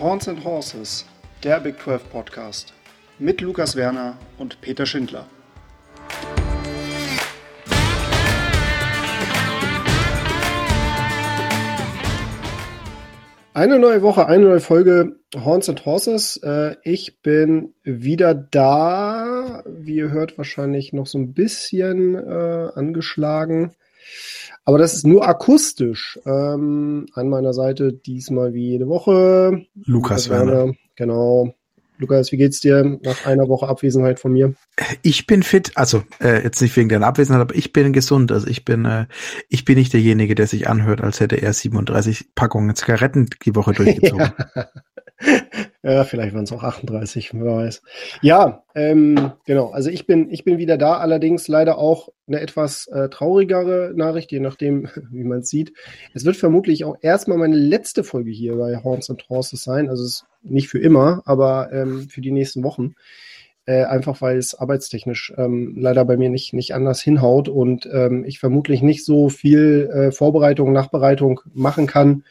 Horns and Horses, der Big 12 Podcast mit Lukas Werner und Peter Schindler. Eine neue Woche, eine neue Folge Horns and Horses. Äh, ich bin wieder da. Wie ihr hört, wahrscheinlich noch so ein bisschen äh, angeschlagen. Aber das ist nur akustisch. Ähm, an meiner Seite diesmal wie jede Woche. Lukas, Werner. Werner. Genau. Lukas, wie geht's dir nach einer Woche Abwesenheit von mir? Ich bin fit, also äh, jetzt nicht wegen deiner Abwesenheit, aber ich bin gesund. Also ich bin, äh, ich bin nicht derjenige, der sich anhört, als hätte er 37 Packungen Zigaretten die Woche durchgezogen. ja. ja, vielleicht waren es auch 38, wer weiß. Ja, ähm, genau. Also ich bin, ich bin wieder da, allerdings leider auch eine etwas äh, traurigere Nachricht, je nachdem, wie man es sieht. Es wird vermutlich auch erstmal meine letzte Folge hier bei Horns and Horses sein. Also es ist nicht für immer, aber ähm, für die nächsten Wochen. Äh, einfach weil es arbeitstechnisch ähm, leider bei mir nicht, nicht anders hinhaut und ähm, ich vermutlich nicht so viel äh, Vorbereitung, Nachbereitung machen kann,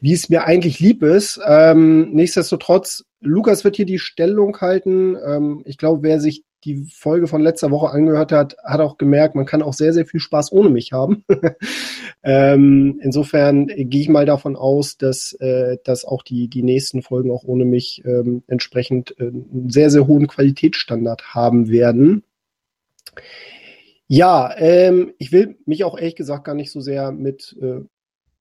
wie es mir eigentlich lieb ist. Ähm, nichtsdestotrotz, Lukas wird hier die Stellung halten. Ähm, ich glaube, wer sich die Folge von letzter Woche angehört hat, hat auch gemerkt, man kann auch sehr, sehr viel Spaß ohne mich haben. ähm, insofern gehe ich mal davon aus, dass, äh, dass auch die, die nächsten Folgen auch ohne mich ähm, entsprechend äh, einen sehr, sehr hohen Qualitätsstandard haben werden. Ja, ähm, ich will mich auch ehrlich gesagt gar nicht so sehr mit äh,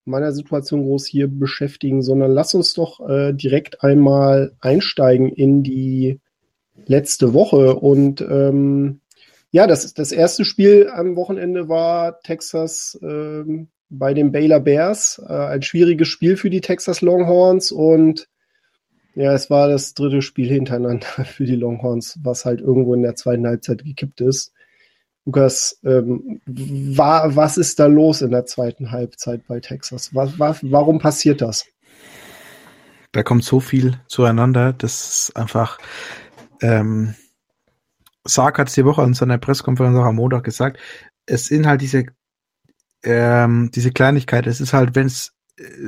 meiner Situation groß hier beschäftigen, sondern lass uns doch äh, direkt einmal einsteigen in die letzte Woche. Und ähm, ja, das, das erste Spiel am Wochenende war Texas ähm, bei den Baylor Bears. Äh, ein schwieriges Spiel für die Texas Longhorns und ja, es war das dritte Spiel hintereinander für die Longhorns, was halt irgendwo in der zweiten Halbzeit gekippt ist. Lukas, ähm, war, was ist da los in der zweiten Halbzeit bei Texas? Was, was, warum passiert das? Da kommt so viel zueinander, das ist einfach. Ähm, Sark hat es die Woche an seiner Pressekonferenz auch am Montag gesagt. Es sind halt diese ähm, diese Kleinigkeit. Es ist halt, wenn es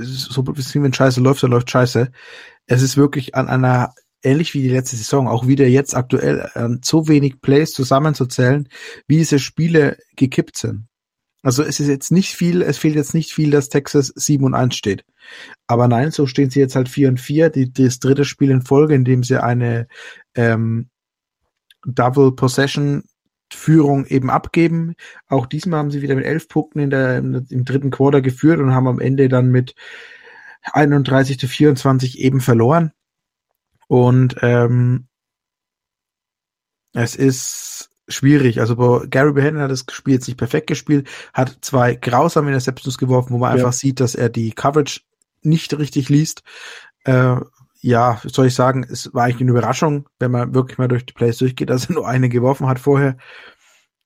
so wenn Scheiße läuft, dann läuft Scheiße. Es ist wirklich an einer ähnlich wie die letzte Saison, auch wieder jetzt aktuell ähm, so wenig Plays zusammenzuzählen, wie diese Spiele gekippt sind. Also es ist jetzt nicht viel, es fehlt jetzt nicht viel, dass Texas 7 und 1 steht. Aber nein, so stehen sie jetzt halt 4 und 4, die, das dritte Spiel in Folge, in dem sie eine ähm, Double Possession Führung eben abgeben. Auch diesmal haben sie wieder mit elf Punkten in der, im dritten Quarter geführt und haben am Ende dann mit 31 zu 24 eben verloren. Und ähm, es ist schwierig. Also Gary Behennen hat das Spiel jetzt nicht perfekt gespielt, hat zwei grausame Interceptions geworfen, wo man ja. einfach sieht, dass er die Coverage nicht richtig liest. Äh, ja, soll ich sagen, es war eigentlich eine Überraschung, wenn man wirklich mal durch die Plays durchgeht, dass er nur eine geworfen hat vorher.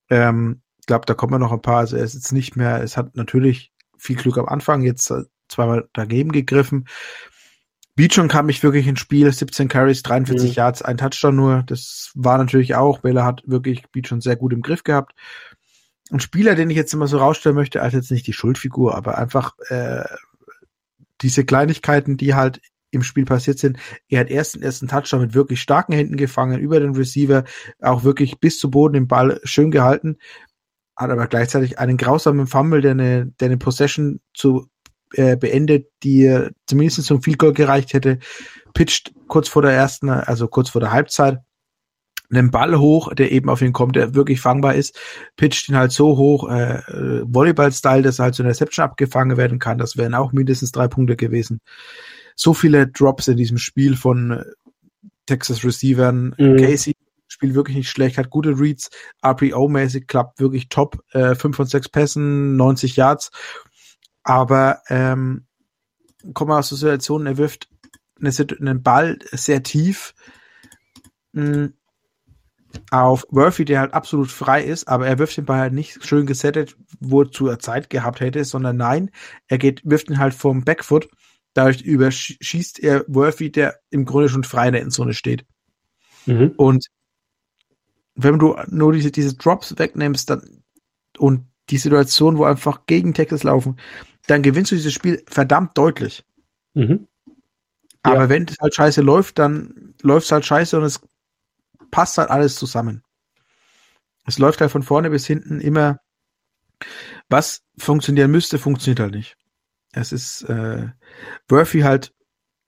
Ähm, ich glaube, da kommen noch ein paar. Also er ist jetzt nicht mehr, es hat natürlich viel Glück am Anfang, jetzt zweimal dagegen gegriffen. Beachon kam ich wirklich ins Spiel, 17 Carries, 43 mhm. Yards, ein Touchdown nur. Das war natürlich auch, Baylor hat wirklich Beachon sehr gut im Griff gehabt. Ein Spieler, den ich jetzt immer so rausstellen möchte, als jetzt nicht die Schuldfigur, aber einfach äh, diese Kleinigkeiten, die halt im Spiel passiert sind. Er hat erst den ersten Touchdown mit wirklich starken Händen gefangen, über den Receiver, auch wirklich bis zu Boden den Ball schön gehalten, hat aber gleichzeitig einen grausamen Fumble, der eine, der eine Possession zu äh, beendet, die zumindest zum Field Goal gereicht hätte, pitcht kurz vor der ersten, also kurz vor der Halbzeit, einen Ball hoch, der eben auf ihn kommt, der wirklich fangbar ist, pitcht ihn halt so hoch, äh, Volleyball-Style, dass er halt zu einer Reception abgefangen werden kann. Das wären auch mindestens drei Punkte gewesen. So viele Drops in diesem Spiel von Texas Receivern. Mhm. Casey spielt wirklich nicht schlecht, hat gute Reads, RPO-mäßig klappt wirklich top, äh, 5 von 6 Pässen, 90 Yards aber ähm, kommt man aus der Situation, er wirft eine, einen Ball sehr tief mh, hm, auf Murphy, der halt absolut frei ist, aber er wirft den Ball halt nicht schön gesettet, wozu er Zeit gehabt hätte, sondern nein, er geht, wirft ihn halt vom Backfoot, dadurch überschießt er Murphy, der im Grunde schon frei in der Endzone steht. Mhm. Und wenn du nur diese, diese Drops wegnimmst dann, und die Situation, wo einfach gegen Texas laufen, dann gewinnst du dieses Spiel verdammt deutlich. Mhm. Aber ja. wenn es halt scheiße läuft, dann läuft es halt scheiße und es passt halt alles zusammen. Es läuft halt von vorne bis hinten immer, was funktionieren müsste, funktioniert halt nicht. Es ist äh, Murphy halt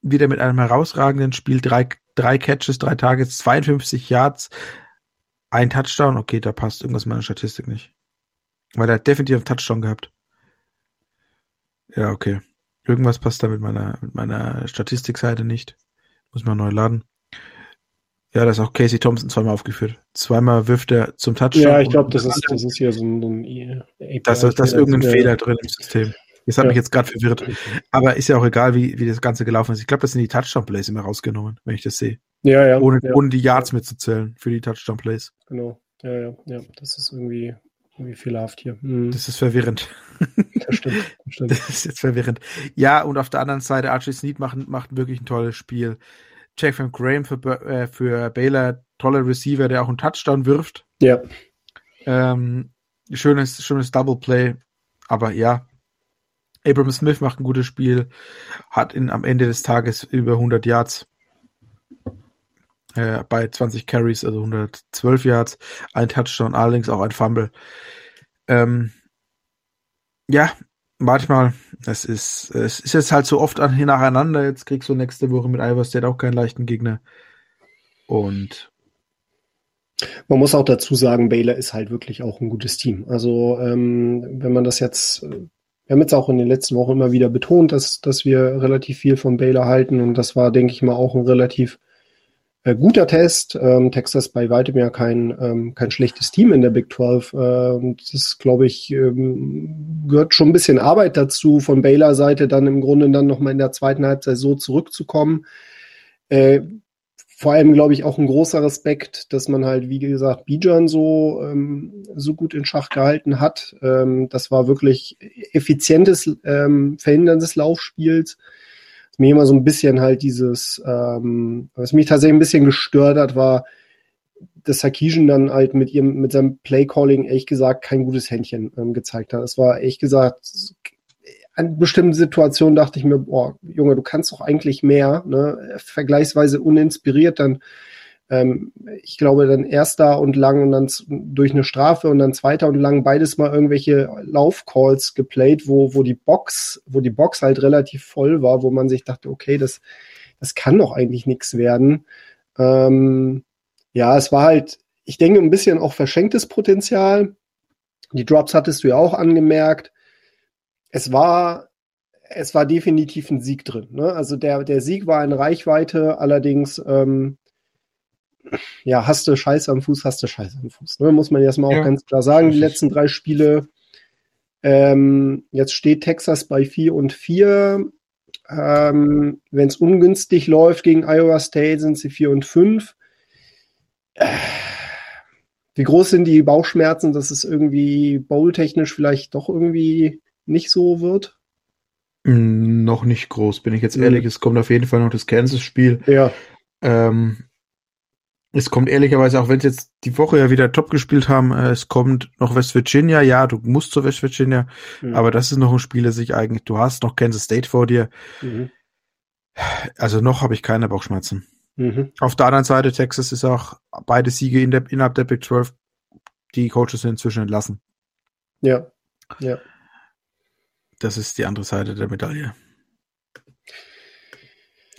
wieder mit einem herausragenden Spiel, drei, drei Catches, drei Targets, 52 Yards, ein Touchdown. Okay, da passt irgendwas in meiner Statistik nicht. Weil er hat definitiv einen Touchdown gehabt. Ja, okay. Irgendwas passt da mit meiner, mit meiner Statistikseite nicht. Muss man neu laden. Ja, da ist auch Casey Thompson zweimal aufgeführt. Zweimal wirft er zum Touchdown. Ja, ich glaube, das ist, das ist hier so ein, ein API Das ist, das ist irgendein Fehler drin im System. Das hat ja. mich jetzt gerade verwirrt. Aber ist ja auch egal, wie, wie das Ganze gelaufen ist. Ich glaube, das sind die Touchdown-Plays immer rausgenommen, wenn ich das sehe. Ja, ja. Ohne, ja. ohne die Yards mitzuzählen für die Touchdown-Plays. Genau. Ja, ja, ja. Das ist irgendwie, irgendwie fehlerhaft hier. Mhm. Das ist verwirrend. Das stimmt, das stimmt. Das ist jetzt verwirrend. Ja, und auf der anderen Seite, Archie Sneed macht, macht wirklich ein tolles Spiel. Jack van Graham für, äh, für Baylor, toller Receiver, der auch einen Touchdown wirft. Ja. Ähm, schönes, schönes Double Play. Aber ja, Abram Smith macht ein gutes Spiel, hat in, am Ende des Tages über 100 Yards äh, bei 20 Carries, also 112 Yards, ein Touchdown, allerdings auch ein Fumble. Ähm, ja, manchmal, es ist, es ist jetzt halt so oft an, nacheinander. Jetzt kriegst du nächste Woche mit Iowa State auch keinen leichten Gegner. Und man muss auch dazu sagen, Baylor ist halt wirklich auch ein gutes Team. Also ähm, wenn man das jetzt, wir haben jetzt auch in den letzten Wochen immer wieder betont, dass, dass wir relativ viel von Baylor halten und das war, denke ich mal, auch ein relativ äh, guter Test. Ähm, Texas bei weitem ja kein, ähm, kein schlechtes Team in der Big 12. Äh, das, glaube ich, ähm, gehört schon ein bisschen Arbeit dazu, von Baylor Seite dann im Grunde dann nochmal in der zweiten Halbzeit so zurückzukommen. Äh, vor allem, glaube ich, auch ein großer Respekt, dass man halt, wie gesagt, Bijan so, ähm, so gut in Schach gehalten hat. Ähm, das war wirklich effizientes ähm, Verhindern des Laufspiels mir immer so ein bisschen halt dieses, ähm, was mich tatsächlich ein bisschen gestört hat, war, dass Sarkisian dann halt mit ihrem, mit seinem Playcalling ehrlich gesagt kein gutes Händchen ähm, gezeigt hat. Es war ehrlich gesagt, an bestimmten Situationen dachte ich mir, boah, Junge, du kannst doch eigentlich mehr, ne? Vergleichsweise uninspiriert dann ähm, ich glaube, dann erster und lang und dann durch eine Strafe und dann zweiter und lang beides mal irgendwelche Laufcalls geplayt, wo, wo die Box, wo die Box halt relativ voll war, wo man sich dachte, okay, das, das kann doch eigentlich nichts werden. Ähm, ja, es war halt, ich denke, ein bisschen auch verschenktes Potenzial. Die Drops hattest du ja auch angemerkt. Es war, es war definitiv ein Sieg drin. Ne? Also der, der Sieg war in Reichweite, allerdings ähm, ja, hast du Scheiße am Fuß, hast du Scheiße am Fuß. Ne? Muss man jetzt mal ja. auch ganz klar sagen. Die letzten drei Spiele, ähm, jetzt steht Texas bei 4 und 4. Ähm, Wenn es ungünstig läuft gegen Iowa State, sind sie 4 und 5. Äh, wie groß sind die Bauchschmerzen, dass es irgendwie bowltechnisch vielleicht doch irgendwie nicht so wird? Mm, noch nicht groß, bin ich jetzt ehrlich. Mhm. Es kommt auf jeden Fall noch das Kansas-Spiel. Ja. Ähm, es kommt ehrlicherweise, auch wenn sie jetzt die Woche ja wieder top gespielt haben, äh, es kommt noch West Virginia. Ja, du musst zu West Virginia, mhm. aber das ist noch ein Spiel, das ich eigentlich, du hast noch Kansas State vor dir. Mhm. Also noch habe ich keine Bauchschmerzen. Mhm. Auf der anderen Seite, Texas ist auch beide Siege in der, innerhalb der Big 12. Die Coaches sind inzwischen entlassen. Ja, ja. Das ist die andere Seite der Medaille.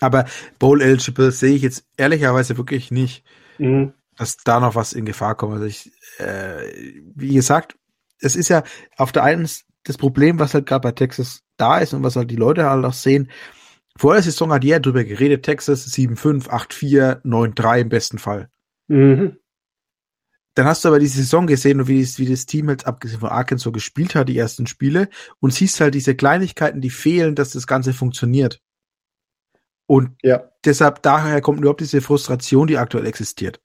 Aber Bowl eligible sehe ich jetzt ehrlicherweise wirklich nicht mhm. dass da noch was in Gefahr kommt. Also ich, äh, wie gesagt, es ist ja auf der einen das Problem, was halt gerade bei Texas da ist und was halt die Leute halt auch sehen. Vor der Saison hat jeder drüber geredet, Texas 7-5, 8-4, 9-3 im besten Fall. Mhm. Dann hast du aber die Saison gesehen wie das, wie das Team jetzt abgesehen von Arkansas gespielt hat, die ersten Spiele, und siehst halt diese Kleinigkeiten, die fehlen, dass das Ganze funktioniert. Und ja. deshalb daher kommt überhaupt diese Frustration, die aktuell existiert.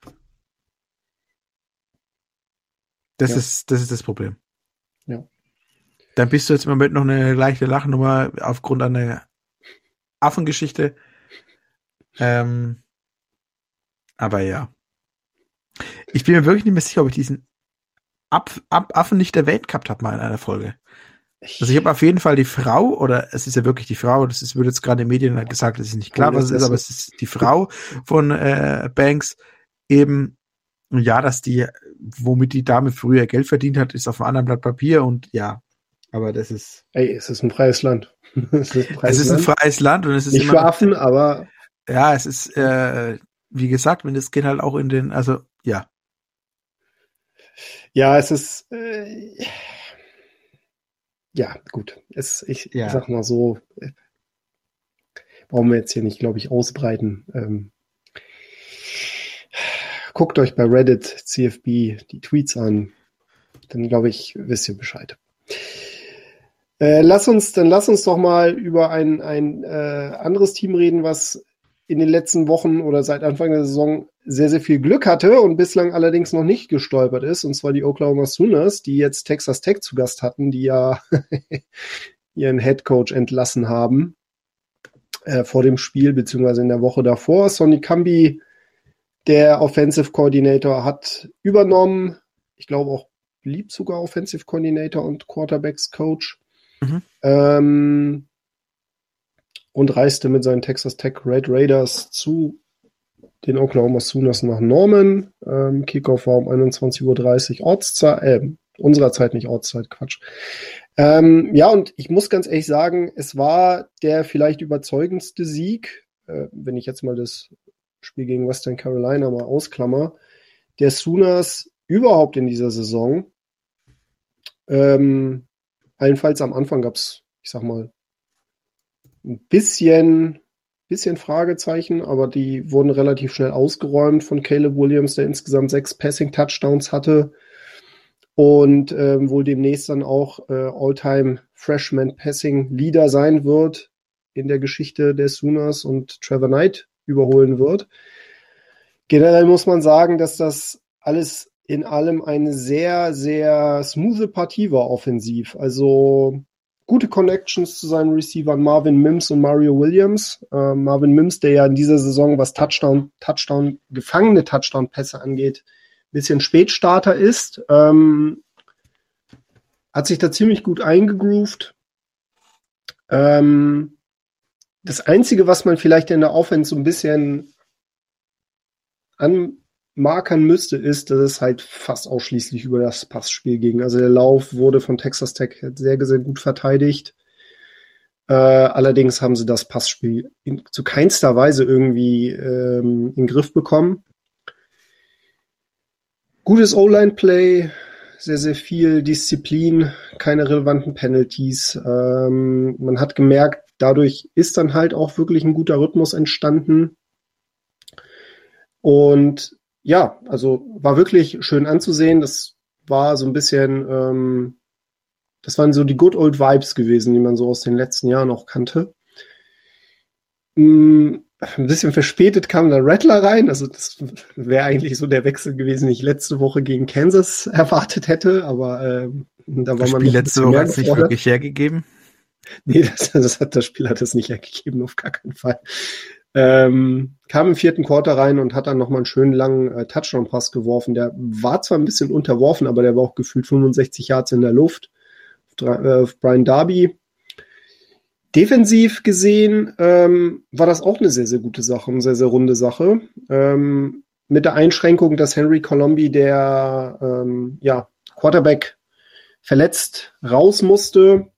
Das ja. ist, das ist das Problem. Ja. Dann bist du jetzt im Moment noch eine leichte Lachnummer aufgrund einer Affengeschichte. Ähm, aber ja. Ich bin mir wirklich nicht mehr sicher, ob ich diesen Ab Ab Affen nicht der Welt gehabt habe mal in einer Folge. Also ich habe auf jeden Fall die Frau, oder es ist ja wirklich die Frau, das ist, wird jetzt gerade in den Medien gesagt, es ist nicht klar, was es ist, aber es ist die Frau von äh, Banks eben, ja, dass die, womit die Dame früher Geld verdient hat, ist auf einem anderen Blatt Papier und ja, aber das ist. Ey, es ist ein freies Land. es ist ein freies, es ist ein freies Land. und es ist nicht immer, für Affen, aber. Ja, es ist, äh, wie gesagt, wenn das geht halt auch in den, also ja. Ja, es ist. Äh, ja, gut. Es, ich ja. sag mal so, äh, brauchen wir jetzt hier nicht, glaube ich, ausbreiten. Ähm, guckt euch bei Reddit CFB die Tweets an. Dann glaube ich, wisst ihr Bescheid. Äh, lass uns, dann lass uns doch mal über ein, ein äh, anderes Team reden, was in den letzten Wochen oder seit Anfang der Saison sehr, sehr viel Glück hatte und bislang allerdings noch nicht gestolpert ist, und zwar die Oklahoma Sooners, die jetzt Texas Tech zu Gast hatten, die ja ihren Head Coach entlassen haben äh, vor dem Spiel, beziehungsweise in der Woche davor. Sonny Cambi, der Offensive Coordinator, hat übernommen. Ich glaube auch blieb sogar Offensive Coordinator und Quarterbacks Coach. Mhm. Ähm, und reiste mit seinen Texas Tech Red Raiders zu den Oklahoma Sooners nach Norman. Ähm, Kickoff war um 21.30 Uhr Ortszeit, äh, unserer Zeit nicht Ortszeit, Quatsch. Ähm, ja, und ich muss ganz ehrlich sagen, es war der vielleicht überzeugendste Sieg, äh, wenn ich jetzt mal das Spiel gegen Western Carolina mal ausklammer, der Sooners überhaupt in dieser Saison. Ähm, allenfalls am Anfang gab es, ich sag mal, ein bisschen bisschen Fragezeichen, aber die wurden relativ schnell ausgeräumt von Caleb Williams, der insgesamt sechs Passing-Touchdowns hatte und ähm, wohl demnächst dann auch äh, All-Time Freshman Passing Leader sein wird in der Geschichte der Sooners und Trevor Knight überholen wird. Generell muss man sagen, dass das alles in allem eine sehr, sehr smooth Partie war offensiv. Also gute Connections zu seinen Receivern Marvin Mims und Mario Williams. Äh, Marvin Mims, der ja in dieser Saison, was Touchdown, Touchdown, gefangene Touchdown-Pässe angeht, ein bisschen Spätstarter ist, ähm, hat sich da ziemlich gut eingegroovt. Ähm, das Einzige, was man vielleicht in der Offense so ein bisschen an, markern müsste, ist, dass es halt fast ausschließlich über das Passspiel ging. Also der Lauf wurde von Texas Tech sehr, sehr gut verteidigt. Äh, allerdings haben sie das Passspiel in, zu keinster Weise irgendwie ähm, in den Griff bekommen. Gutes O-Line-Play, sehr, sehr viel Disziplin, keine relevanten Penalties. Ähm, man hat gemerkt, dadurch ist dann halt auch wirklich ein guter Rhythmus entstanden. Und ja, also war wirklich schön anzusehen. Das war so ein bisschen, ähm, das waren so die Good Old Vibes gewesen, die man so aus den letzten Jahren auch kannte. Mm, ein bisschen verspätet kam der Rattler rein. Also das wäre eigentlich so der Wechsel gewesen, den ich letzte Woche gegen Kansas erwartet hätte, aber ähm, da war das man Spiel letzte Woche hat es nicht wirklich hergegeben. Nee, das, das, hat das Spiel hat es nicht hergegeben, auf gar keinen Fall. Ähm, kam im vierten Quarter rein und hat dann nochmal einen schönen langen äh, Touchdown-Pass geworfen. Der war zwar ein bisschen unterworfen, aber der war auch gefühlt 65 Yards in der Luft. Äh, Brian Darby. Defensiv gesehen ähm, war das auch eine sehr, sehr gute Sache, eine sehr, sehr runde Sache. Ähm, mit der Einschränkung, dass Henry Colombi, der ähm, ja, Quarterback verletzt raus musste,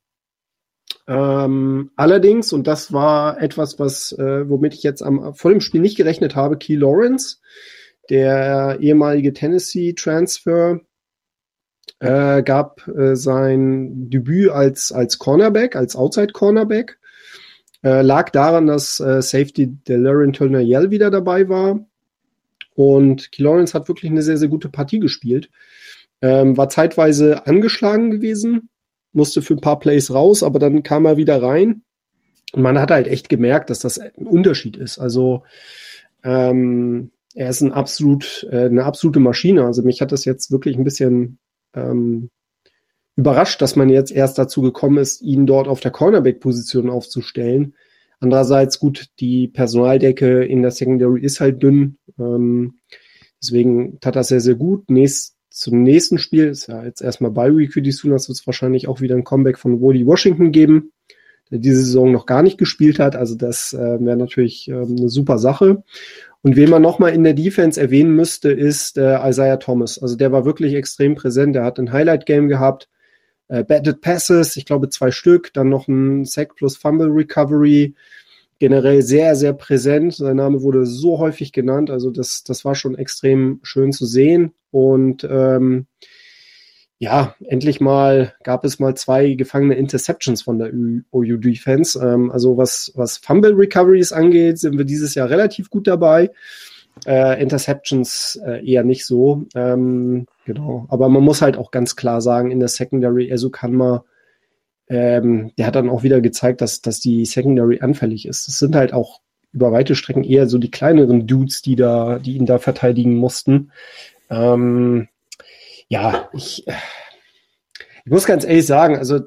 ähm, allerdings, und das war etwas, was, äh, womit ich jetzt am, vor dem Spiel nicht gerechnet habe, Key Lawrence, der ehemalige Tennessee-Transfer, äh, gab äh, sein Debüt als, als Cornerback, als Outside-Cornerback. Äh, lag daran, dass äh, Safety Turner Yell wieder dabei war. Und Key Lawrence hat wirklich eine sehr, sehr gute Partie gespielt. Ähm, war zeitweise angeschlagen gewesen, musste für ein paar Plays raus, aber dann kam er wieder rein. Und man hat halt echt gemerkt, dass das ein Unterschied ist. Also ähm, er ist ein absolut, äh, eine absolute Maschine. Also mich hat das jetzt wirklich ein bisschen ähm, überrascht, dass man jetzt erst dazu gekommen ist, ihn dort auf der Cornerback-Position aufzustellen. Andererseits gut, die Personaldecke in der Secondary ist halt dünn. Ähm, deswegen tat das sehr, sehr gut. Nächst, zum nächsten Spiel, ist ja jetzt erstmal bei Week für die Sooners, wird es wahrscheinlich auch wieder ein Comeback von Wody Washington geben, der diese Saison noch gar nicht gespielt hat. Also das äh, wäre natürlich äh, eine super Sache. Und wen man nochmal in der Defense erwähnen müsste, ist äh, Isaiah Thomas. Also der war wirklich extrem präsent. Der hat ein Highlight-Game gehabt, äh, Batted Passes, ich glaube zwei Stück, dann noch ein Sack plus Fumble Recovery. Generell sehr, sehr präsent. Sein Name wurde so häufig genannt. Also das, das war schon extrem schön zu sehen. Und ähm, ja, endlich mal gab es mal zwei gefangene Interceptions von der OU Defense. Ähm, also was, was Fumble Recoveries angeht, sind wir dieses Jahr relativ gut dabei. Äh, Interceptions äh, eher nicht so. Ähm, genau. Aber man muss halt auch ganz klar sagen, in der Secondary, Esu Kanma, ähm, der hat dann auch wieder gezeigt, dass, dass die Secondary anfällig ist. Das sind halt auch über weite Strecken eher so die kleineren Dudes, die da, die ihn da verteidigen mussten. Ähm, ja, ich, ich muss ganz ehrlich sagen, also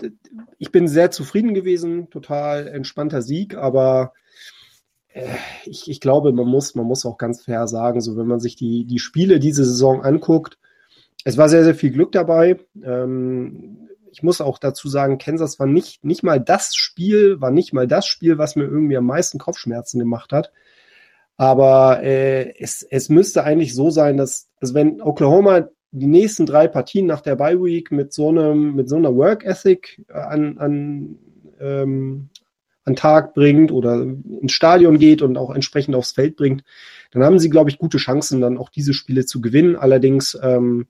ich bin sehr zufrieden gewesen, total entspannter Sieg, aber äh, ich, ich glaube, man muss, man muss auch ganz fair sagen, so wenn man sich die, die Spiele diese Saison anguckt, es war sehr, sehr viel Glück dabei. Ähm, ich muss auch dazu sagen, Kansas war nicht, nicht mal das Spiel, war nicht mal das Spiel, was mir irgendwie am meisten Kopfschmerzen gemacht hat. Aber äh, es, es müsste eigentlich so sein, dass, also wenn Oklahoma die nächsten drei Partien nach der Bye Week mit so einem, mit so einer Work Ethic an, an, ähm, an Tag bringt oder ins Stadion geht und auch entsprechend aufs Feld bringt, dann haben sie, glaube ich, gute Chancen, dann auch diese Spiele zu gewinnen. Allerdings, ähm,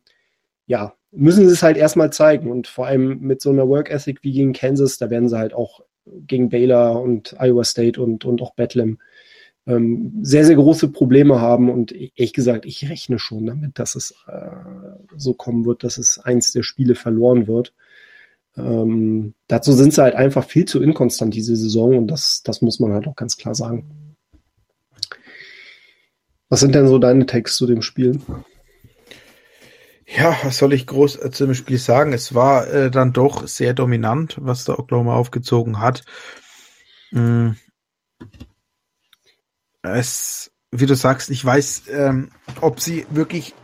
ja, müssen sie es halt erstmal zeigen. Und vor allem mit so einer Work Ethic wie gegen Kansas, da werden sie halt auch gegen Baylor und Iowa State und, und auch Bethlehem ähm, sehr, sehr große Probleme haben. Und ehrlich gesagt, ich rechne schon damit, dass es äh, so kommen wird, dass es eins der Spiele verloren wird. Ähm, dazu sind sie halt einfach viel zu inkonstant diese Saison und das, das muss man halt auch ganz klar sagen. Was sind denn so deine Takes zu dem Spiel? Ja, was soll ich groß äh, zu dem Spiel sagen? Es war äh, dann doch sehr dominant, was der Oklahoma aufgezogen hat. Mhm es, wie du sagst, ich weiß, ähm, ob sie wirklich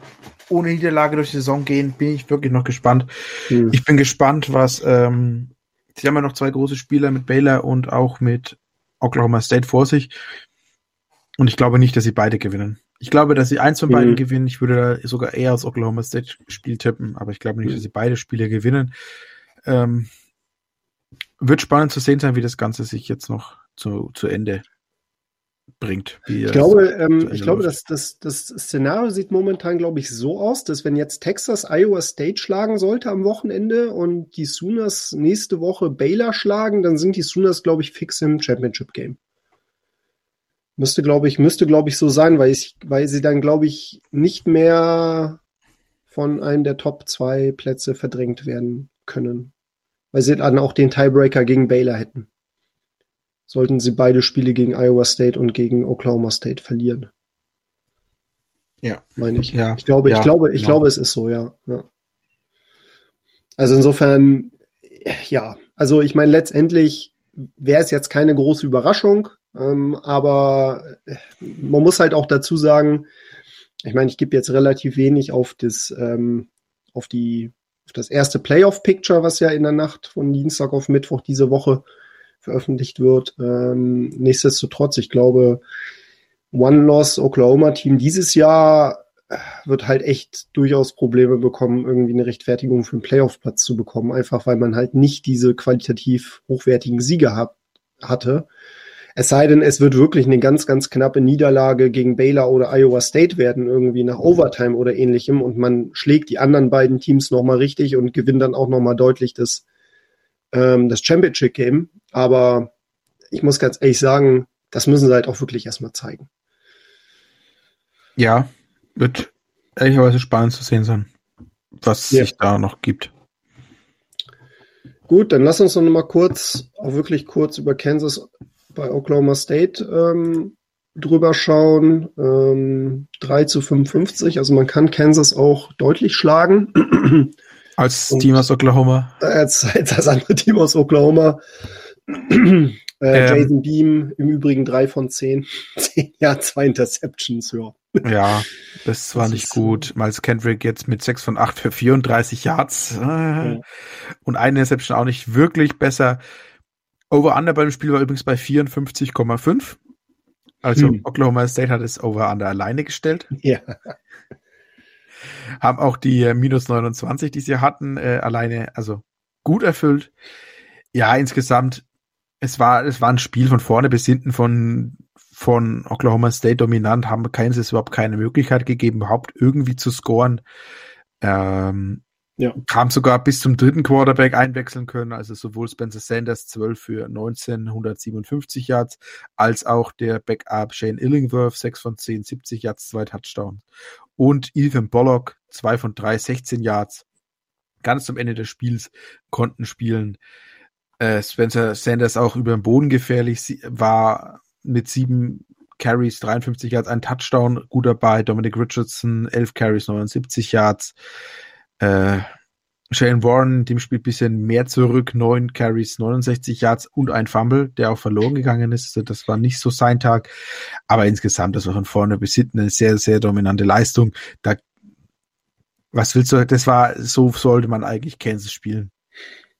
ohne Niederlage durch die Saison gehen, bin ich wirklich noch gespannt. Hm. Ich bin gespannt, was, ähm, sie haben ja noch zwei große Spieler mit Baylor und auch mit Oklahoma State vor sich. Und ich glaube nicht, dass sie beide gewinnen. Ich glaube, dass sie eins von beiden hm. gewinnen. Ich würde da sogar eher aus Oklahoma State Spiel tippen, aber ich glaube nicht, dass sie beide Spiele gewinnen. Ähm, wird spannend zu sehen sein, wie das Ganze sich jetzt noch zu, zu Ende bringt. ich glaube, ähm, ich glaube, dass das, das Szenario sieht momentan, glaube ich, so aus, dass wenn jetzt Texas Iowa State schlagen sollte am Wochenende und die Sooners nächste Woche Baylor schlagen, dann sind die Sooners, glaube ich, fix im Championship Game. Müsste, glaube ich, müsste, glaube ich, so sein, weil, ich, weil sie dann, glaube ich, nicht mehr von einem der Top zwei Plätze verdrängt werden können. Weil sie dann auch den Tiebreaker gegen Baylor hätten sollten sie beide Spiele gegen Iowa State und gegen Oklahoma State verlieren. Ja. Meine ich. Ja. Ich glaube, ja, ich glaube, ich ja. glaube, es ist so, ja. ja. Also insofern, ja, also ich meine, letztendlich wäre es jetzt keine große Überraschung, ähm, aber man muss halt auch dazu sagen, ich meine, ich gebe jetzt relativ wenig auf das, ähm, auf die, auf das erste Playoff-Picture, was ja in der Nacht von Dienstag auf Mittwoch diese Woche veröffentlicht wird. Ähm, nichtsdestotrotz, ich glaube, One-Loss Oklahoma-Team dieses Jahr wird halt echt durchaus Probleme bekommen, irgendwie eine Rechtfertigung für einen Playoff-Platz zu bekommen, einfach weil man halt nicht diese qualitativ hochwertigen Siege hat, hatte. Es sei denn, es wird wirklich eine ganz, ganz knappe Niederlage gegen Baylor oder Iowa State werden, irgendwie nach Overtime oder ähnlichem und man schlägt die anderen beiden Teams nochmal richtig und gewinnt dann auch nochmal deutlich das, ähm, das Championship Game. Aber ich muss ganz ehrlich sagen, das müssen sie halt auch wirklich erstmal zeigen. Ja, wird ehrlicherweise spannend zu sehen sein, was ja. sich da noch gibt. Gut, dann lass uns noch mal kurz, auch wirklich kurz über Kansas bei Oklahoma State ähm, drüber schauen. Ähm, 3 zu 55, also man kann Kansas auch deutlich schlagen. Als Team aus Oklahoma. Als, als das andere Team aus Oklahoma. äh, ähm, Jason Beam im Übrigen drei von zehn. zehn ja, zwei Interceptions, ja. Ja, das war das nicht gut. Miles Kendrick jetzt mit 6 von 8 für 34 Yards. Ja. Und eine Interception auch nicht wirklich besser. Over-Under bei dem Spiel war übrigens bei 54,5. Also hm. Oklahoma State hat es Over-Under alleine gestellt. Ja. Haben auch die äh, minus 29, die sie hatten, äh, alleine, also gut erfüllt. Ja, insgesamt, es war, es war ein Spiel von vorne bis hinten von, von Oklahoma State dominant, haben Kansas überhaupt keine Möglichkeit gegeben, überhaupt irgendwie zu scoren. Ähm, ja. Kam sogar bis zum dritten Quarterback einwechseln können, also sowohl Spencer Sanders 12 für 1957 Yards, als auch der Backup Shane Illingworth 6 von 10, 70 Yards, zwei Touchdowns. Und Ethan Bollock 2 von 3, 16 Yards. Ganz zum Ende des Spiels konnten spielen. Äh, Spencer Sanders auch über den Boden gefährlich, war mit sieben Carries, 53 Yards, ein Touchdown gut dabei. Dominic Richardson, 11 Carries, 79 Yards. Äh, Shane Warren, dem spielt bisschen mehr zurück, 9 Carries, 69 Yards und ein Fumble, der auch verloren gegangen ist. Also das war nicht so sein Tag. Aber insgesamt, das war von vorne bis hinten eine sehr, sehr dominante Leistung. Da, was willst du, das war, so sollte man eigentlich Kansas spielen.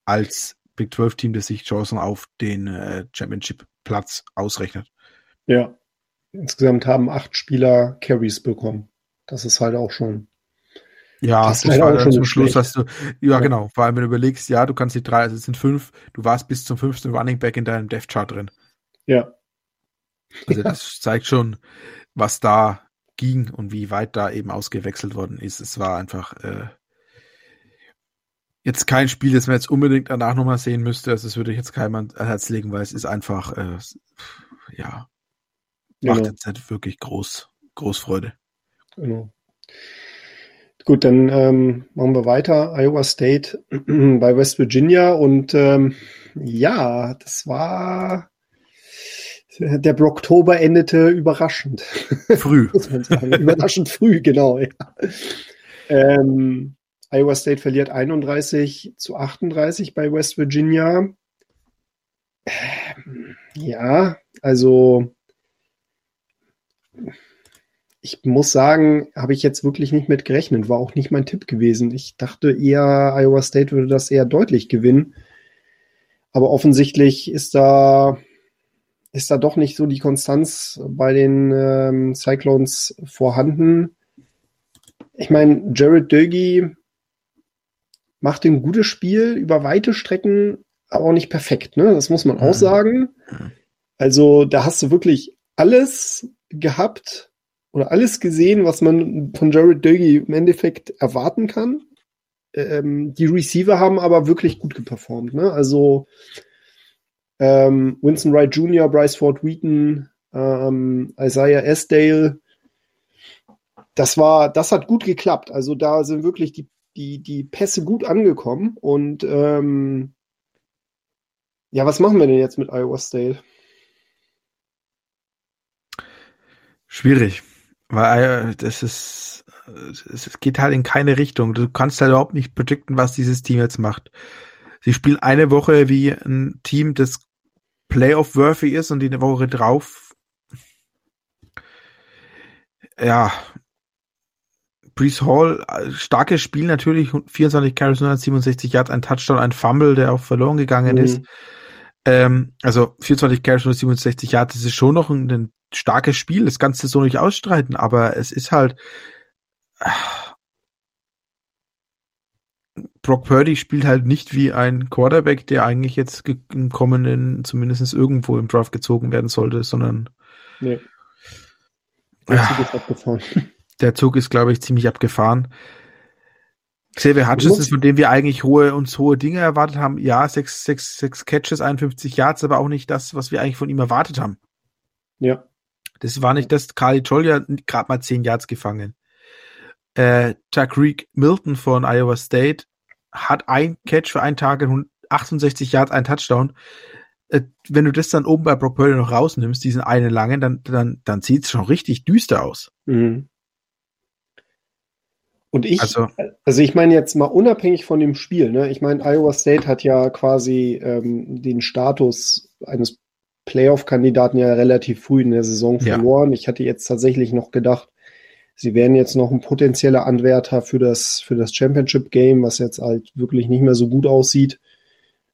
Als Big 12 Team, das sich Chancen auf den äh, Championship Platz ausrechnet. Ja. Insgesamt haben acht Spieler Carries bekommen. Das ist halt auch schon ja, das, das war dann zum Schluss, hast du, ja, ja, genau, vor allem wenn du überlegst, ja, du kannst die drei, also es sind fünf, du warst bis zum fünften Running Back in deinem Death Chart drin. Ja. Also das zeigt schon, was da ging und wie weit da eben ausgewechselt worden ist. Es war einfach äh, jetzt kein Spiel, das man jetzt unbedingt danach nochmal sehen müsste. Also das würde ich jetzt keinem ans Herz legen, weil es ist einfach, äh, ja, macht genau. jetzt nicht wirklich groß, groß Freude. Genau. Gut, dann ähm, machen wir weiter. Iowa State bei West Virginia und ähm, ja, das war der Brocktober endete überraschend. Früh. überraschend früh, genau. Ja. Ähm, Iowa State verliert 31 zu 38 bei West Virginia. Ähm, ja, also ich muss sagen, habe ich jetzt wirklich nicht mit gerechnet. War auch nicht mein Tipp gewesen. Ich dachte eher, Iowa State würde das eher deutlich gewinnen. Aber offensichtlich ist da, ist da doch nicht so die Konstanz bei den ähm, Cyclones vorhanden. Ich meine, Jared Dögi macht ein gutes Spiel über weite Strecken, aber auch nicht perfekt. Ne? Das muss man auch mhm. sagen. Also da hast du wirklich alles gehabt, oder alles gesehen, was man von Jared Dögi im Endeffekt erwarten kann. Ähm, die Receiver haben aber wirklich gut geperformt. Ne? Also ähm, Winston Wright Jr., Bryce Ford Wheaton, ähm, Isaiah Esdale. Das war, das hat gut geklappt. Also da sind wirklich die, die, die Pässe gut angekommen. Und ähm, ja, was machen wir denn jetzt mit Iowa State? Schwierig. Weil äh, das ist, es geht halt in keine Richtung. Du kannst halt überhaupt nicht predikten, was dieses Team jetzt macht. Sie spielen eine Woche wie ein Team, das Playoff-worthy ist und die eine Woche drauf, ja, Brees Hall, starkes Spiel natürlich, 24 Carries, 167 Yards, ein Touchdown, ein Fumble, der auch verloren gegangen mhm. ist. Ähm, also 24 Carries, 167 Yards, das ist schon noch ein, ein starkes Spiel, das kannst du so nicht ausstreiten, aber es ist halt. Brock Purdy spielt halt nicht wie ein Quarterback, der eigentlich jetzt im kommenden, zumindest irgendwo im Draft gezogen werden sollte, sondern. Nee. Der Zug ist abgefahren. Der Zug ist, glaube ich, ziemlich abgefahren. Xavier Hutchinson, von dem wir eigentlich hohe, uns hohe Dinge erwartet haben, ja, sechs, sechs, sechs Catches, 51 Yards, aber auch nicht das, was wir eigentlich von ihm erwartet haben. Ja. Das war nicht das. Carly Jolja gerade mal 10 Yards gefangen. Äh, Tyreek Milton von Iowa State hat ein Catch für einen Tag, 68 Yards, ein Touchdown. Äh, wenn du das dann oben bei Brock Purdy noch rausnimmst, diesen einen langen, dann, dann, dann sieht es schon richtig düster aus. Mhm. Und ich, also, also ich meine jetzt mal unabhängig von dem Spiel, ne? Ich meine, Iowa State hat ja quasi ähm, den Status eines Playoff-Kandidaten ja relativ früh in der Saison verloren. Ja. Ich hatte jetzt tatsächlich noch gedacht, Sie wären jetzt noch ein potenzieller Anwärter für das, für das Championship Game, was jetzt halt wirklich nicht mehr so gut aussieht.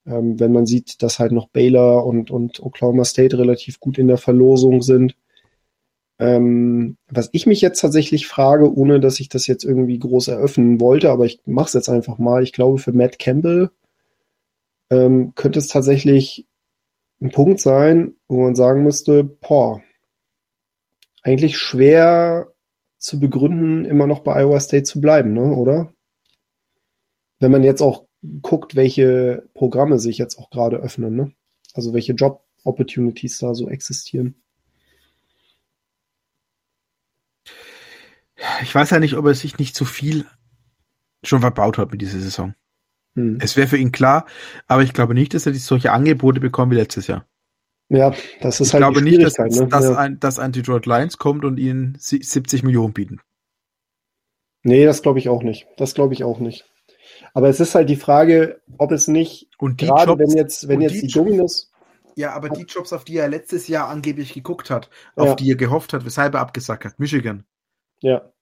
Ähm, wenn man sieht, dass halt noch Baylor und, und Oklahoma State relativ gut in der Verlosung sind. Ähm, was ich mich jetzt tatsächlich frage, ohne dass ich das jetzt irgendwie groß eröffnen wollte, aber ich mache es jetzt einfach mal. Ich glaube, für Matt Campbell ähm, könnte es tatsächlich ein Punkt sein, wo man sagen müsste, boah, eigentlich schwer zu begründen, immer noch bei Iowa State zu bleiben, ne, oder? Wenn man jetzt auch guckt, welche Programme sich jetzt auch gerade öffnen, ne? Also welche Job-Opportunities da so existieren. Ich weiß ja nicht, ob er sich nicht zu viel schon verbaut hat mit dieser Saison. Hm. Es wäre für ihn klar, aber ich glaube nicht, dass er solche Angebote bekommt wie letztes Jahr. Ja, das ist ich halt glaube nicht, dass, ne? dass, ja. ein, dass ein Detroit Lions kommt und ihnen 70 Millionen bieten. Nee, das glaube ich auch nicht. Das glaube ich auch nicht. Aber es ist halt die Frage, ob es nicht, und die gerade Jobs, wenn jetzt, wenn jetzt die, die Dominos. Ja, aber die Jobs, auf die er letztes Jahr angeblich geguckt hat, auf Ja. die er gehofft hat, weshalb er abgesagt hat, Michigan, Ja,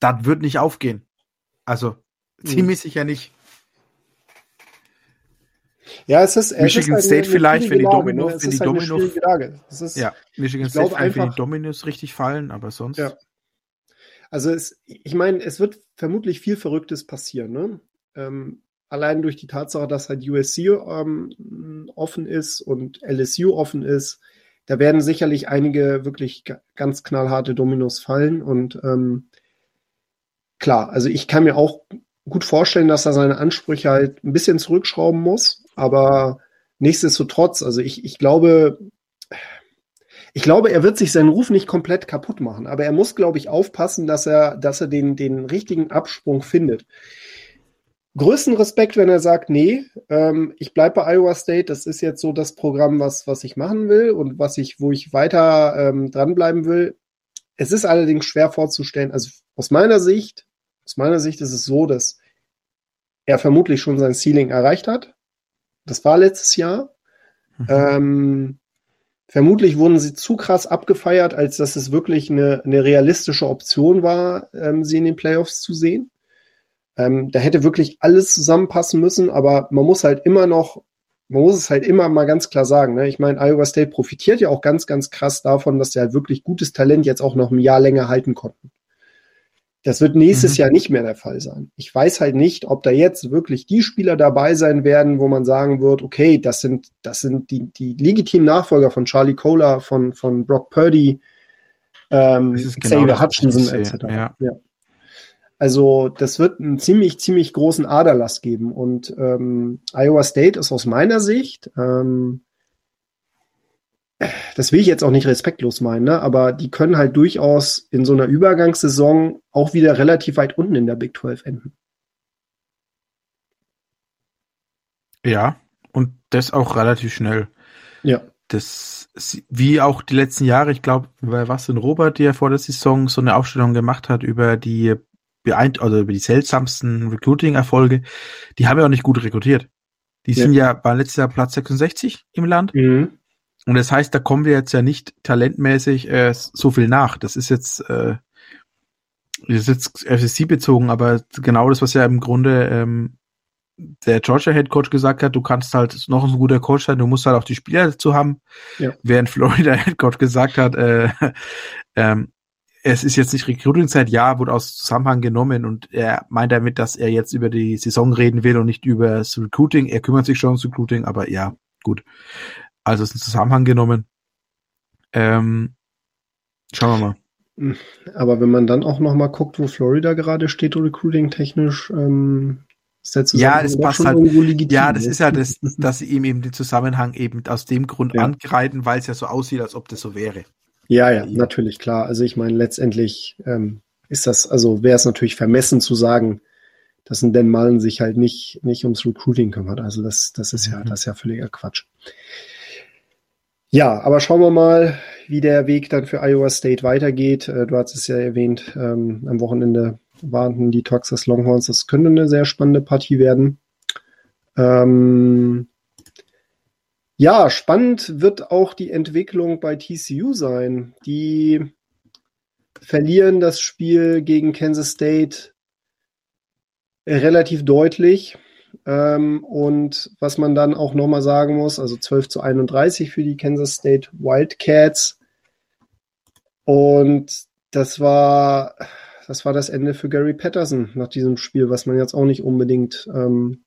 das wird nicht aufgehen. Also, ziemlich sicher nicht. Ja, es ist. es Michigan ist State eine vielleicht, wenn die ne? Es wenn die eine Domino- schwierige Lage. Es ist, Ja, Michigan Ich State vielleicht, wenn die einfach- Dominus richtig fallen, aber sonst. Ja. Also es, ich meine, es wird vermutlich viel Verrücktes passieren. Ne? Ähm, allein durch die Tatsache, dass halt USC ähm, offen ist und LSU offen ist, da werden sicherlich einige wirklich ga- ganz knallharte Dominos fallen. Und ähm, klar, also ich kann mir auch gut vorstellen, dass er seine Ansprüche halt ein bisschen zurückschrauben muss. Aber nichtsdestotrotz, also ich, ich glaube, ich glaube, er wird sich seinen Ruf nicht komplett kaputt machen, aber er muss, glaube ich, aufpassen, dass er, dass er den, den richtigen Absprung findet. Größten Respekt, wenn er sagt, nee, ähm, ich bleibe bei Iowa State, das ist jetzt so das Programm, was, was ich machen will und was ich, wo ich weiter ähm, dranbleiben will. Es ist allerdings schwer vorzustellen, also aus meiner Sicht, aus meiner Sicht ist es so, dass er vermutlich schon sein Ceiling erreicht hat. Das war letztes Jahr. Mhm. Ähm, vermutlich wurden sie zu krass abgefeiert, als dass es wirklich eine, eine realistische Option war, ähm, sie in den Playoffs zu sehen. Ähm, da hätte wirklich alles zusammenpassen müssen, aber man muss halt immer noch, man muss es halt immer mal ganz klar sagen. Ne? Ich meine, Iowa State profitiert ja auch ganz, ganz krass davon, dass sie halt wirklich gutes Talent jetzt auch noch ein Jahr länger halten konnten. Das wird nächstes Mhm. Jahr nicht mehr der Fall sein. Ich weiß halt nicht, ob da jetzt wirklich die Spieler dabei sein werden, wo man sagen wird, okay, das sind, das sind die, die legitimen Nachfolger von Charlie Kohler, von, von Brock Purdy, ähm, genau Xavier was Hutchinson etc. ja. Also das wird einen ziemlich, ziemlich großen Aderlass geben. Und ähm, Iowa State ist aus meiner Sicht, ähm, das will ich jetzt auch nicht respektlos meinen, ne? aber die können halt durchaus in so einer Übergangssaison auch wieder relativ weit unten in der Big 12 enden. Ja, und das auch relativ schnell. Ja. Das, wie auch die letzten Jahre, ich glaube, bei was denn Robert, der vor der Saison so eine Aufstellung gemacht hat über die beeint also über die seltsamsten Recruiting-Erfolge, die haben ja auch nicht gut rekrutiert. Die Ja. sind ja bei letztes Jahr Platz 66 im Land. Mhm. Und das heißt, da kommen wir jetzt ja nicht talentmäßig äh, so viel nach. Das ist jetzt, äh, das ist jetzt FSC bezogen, aber genau das, was ja im Grunde ähm, der Georgia Head Coach gesagt hat, du kannst halt noch ein guter Coach sein, du musst halt auch die Spieler dazu haben. Ja. Während Florida Head Coach gesagt hat, äh, ähm, es ist jetzt nicht Recruiting-Zeit, ja, wurde aus Zusammenhang genommen und er meint damit, dass er jetzt über die Saison reden will und nicht über das Recruiting. Er kümmert sich schon ums Recruiting, aber ja, gut. Also es ist ein Zusammenhang genommen. Ähm, schauen wir mal. Aber wenn man dann auch noch mal guckt, wo Florida gerade steht, recruiting-technisch, ähm, ist der Ja, Zusammenhang das doch passt schon halt. irgendwo legitim. Ja, das ist ja das, dass sie ihm eben den Zusammenhang eben aus dem Grund Ja. angreifen, weil es ja so aussieht, als ob das so wäre. Ja, ja, natürlich, klar. Also ich meine, letztendlich ähm, ist das, also wäre es natürlich vermessen zu sagen, dass ein Dan Mullen sich halt nicht, nicht ums Recruiting kümmert. Also das, das ist ja, Mhm. das ist ja völliger Quatsch. Ja, aber schauen wir mal, wie der Weg dann für Iowa State weitergeht. Äh, Du hast es ja erwähnt, ähm, am Wochenende warnten die Texas Longhorns. Das könnte eine sehr spannende Partie werden. Ähm, ja, spannend wird auch die Entwicklung bei TCU sein. Die verlieren das Spiel gegen Kansas State relativ deutlich. Ähm, und was man dann auch nochmal sagen muss, also 12 zu 31 für die Kansas State Wildcats. Und das war, das war das Ende für Gary Patterson nach diesem Spiel, was man jetzt auch nicht unbedingt ähm,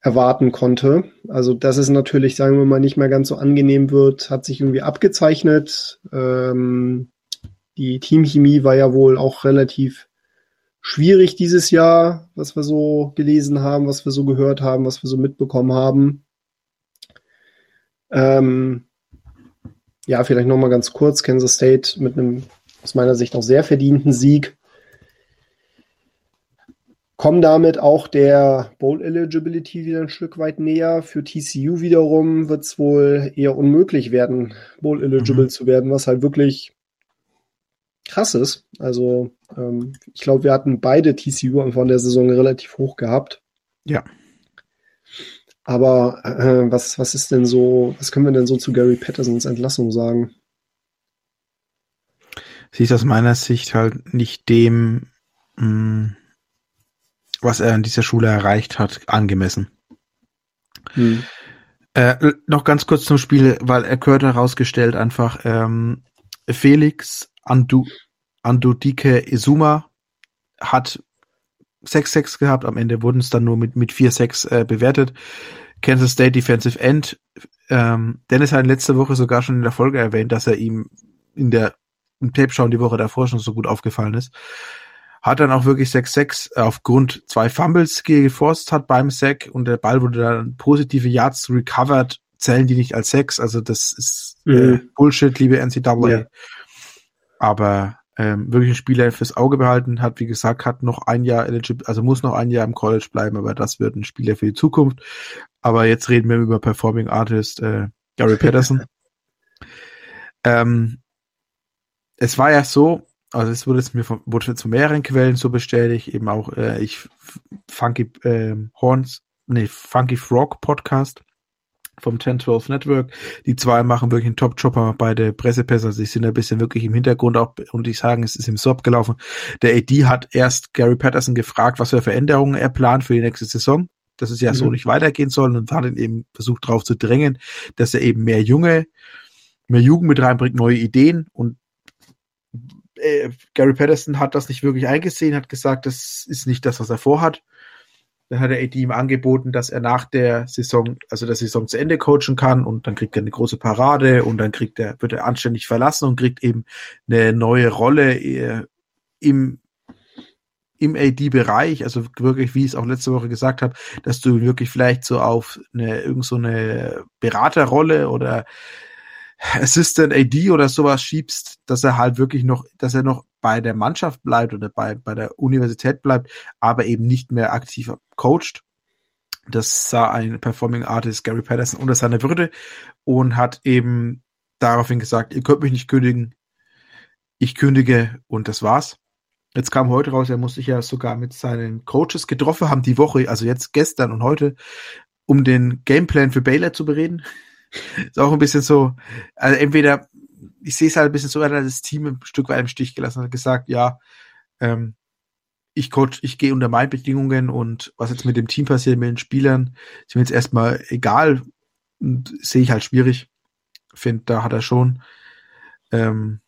erwarten konnte. Also, dass es natürlich, sagen wir mal, nicht mehr ganz so angenehm wird, hat sich irgendwie abgezeichnet. Ähm, die Teamchemie war ja wohl auch relativ schwierig dieses Jahr, was wir so gelesen haben, was wir so gehört haben, was wir so mitbekommen haben. Ähm, ja, vielleicht nochmal ganz kurz. Kansas State mit einem aus meiner Sicht auch sehr verdienten Sieg. Kommen damit auch der Bowl Eligibility wieder ein Stück weit näher. Für TCU wiederum wird es wohl eher unmöglich werden, Bowl eligible mhm. zu werden, was halt wirklich krass ist. Also ähm, ich glaube, wir hatten beide TCU Anfang der Saison relativ hoch gehabt. Ja. Aber äh, was, was ist denn so, was können wir denn so zu Gary Pattersons Entlassung sagen? Sie ist aus meiner Sicht halt nicht dem, mh, mm, was er an dieser Schule erreicht hat, angemessen. Hm. Äh, noch ganz kurz zum Spiel, weil er gehört herausgestellt einfach, ähm, Felix Andu, Andudike Izuma hat 6-6 gehabt, am Ende wurden es dann nur mit, mit 4-6 äh, bewertet. Kansas State Defensive End. Ähm, Dennis hat letzte Woche sogar schon in der Folge erwähnt, dass er ihm in der im Tape-Schauen die Woche davor schon so gut aufgefallen ist. Hat dann auch wirklich 6-6 aufgrund zwei Fumbles geforst hat beim Sack und der Ball wurde dann positive Yards recovered, zählen die nicht als Sex. Also das ist äh, mhm. äh, Bullshit, liebe NCAA. Ja. Aber ähm, wirklich ein Spieler fürs Auge behalten, hat wie gesagt, hat noch ein Jahr eligible, also muss noch ein Jahr im College bleiben, aber das wird ein Spieler für die Zukunft. Aber jetzt reden wir über Performing Artist äh, Gary Patterson. ähm, es war ja so, also es wurde es mir von, wurde zu mehreren Quellen so bestätigt, eben auch äh, ich Funky äh, Horns, nee, Funky Frog Podcast vom 1012 Network. Die zwei machen wirklich einen Top-Job, haben beide Pressepässe, also sie sind ein bisschen wirklich im Hintergrund auch und ich sagen, es ist im Sob gelaufen. Der AD hat erst Gary Patterson gefragt, was für Veränderungen er plant für die nächste Saison, dass es ja mhm. so nicht weitergehen soll und hat ihn eben versucht darauf zu drängen, dass er eben mehr junge, mehr Jugend mit reinbringt, neue Ideen und äh, Gary Patterson hat das nicht wirklich eingesehen, hat gesagt, das ist nicht das, was er vorhat dann hat der AD ihm angeboten, dass er nach der Saison, also der Saison zu Ende coachen kann und dann kriegt er eine große Parade und dann kriegt er, wird er anständig verlassen und kriegt eben eine neue Rolle äh, im im AD-Bereich, also wirklich, wie ich es auch letzte Woche gesagt habe, dass du wirklich vielleicht so auf eine irgend so eine Beraterrolle oder Assistant AD oder sowas schiebst, dass er halt wirklich noch, dass er noch bei der Mannschaft bleibt oder bei, bei der Universität bleibt, aber eben nicht mehr aktiv coacht. Das sah ein Performing Artist Gary Patterson unter seiner Würde und hat eben daraufhin gesagt, ihr könnt mich nicht kündigen, ich kündige und das war's. Jetzt kam heute raus, er muss sich ja sogar mit seinen Coaches getroffen haben, die Woche, also jetzt gestern und heute, um den Gameplan für Baylor zu bereden. Ist auch ein bisschen so, also entweder, ich sehe es halt ein bisschen so, er hat das Team ein Stück weit im Stich gelassen, hat gesagt, ja, ähm, ich coach, ich gehe unter meinen Bedingungen und was jetzt mit dem Team passiert, mit den Spielern, ist mir jetzt erstmal egal und sehe ich halt schwierig. Finde, da hat er schon ähm,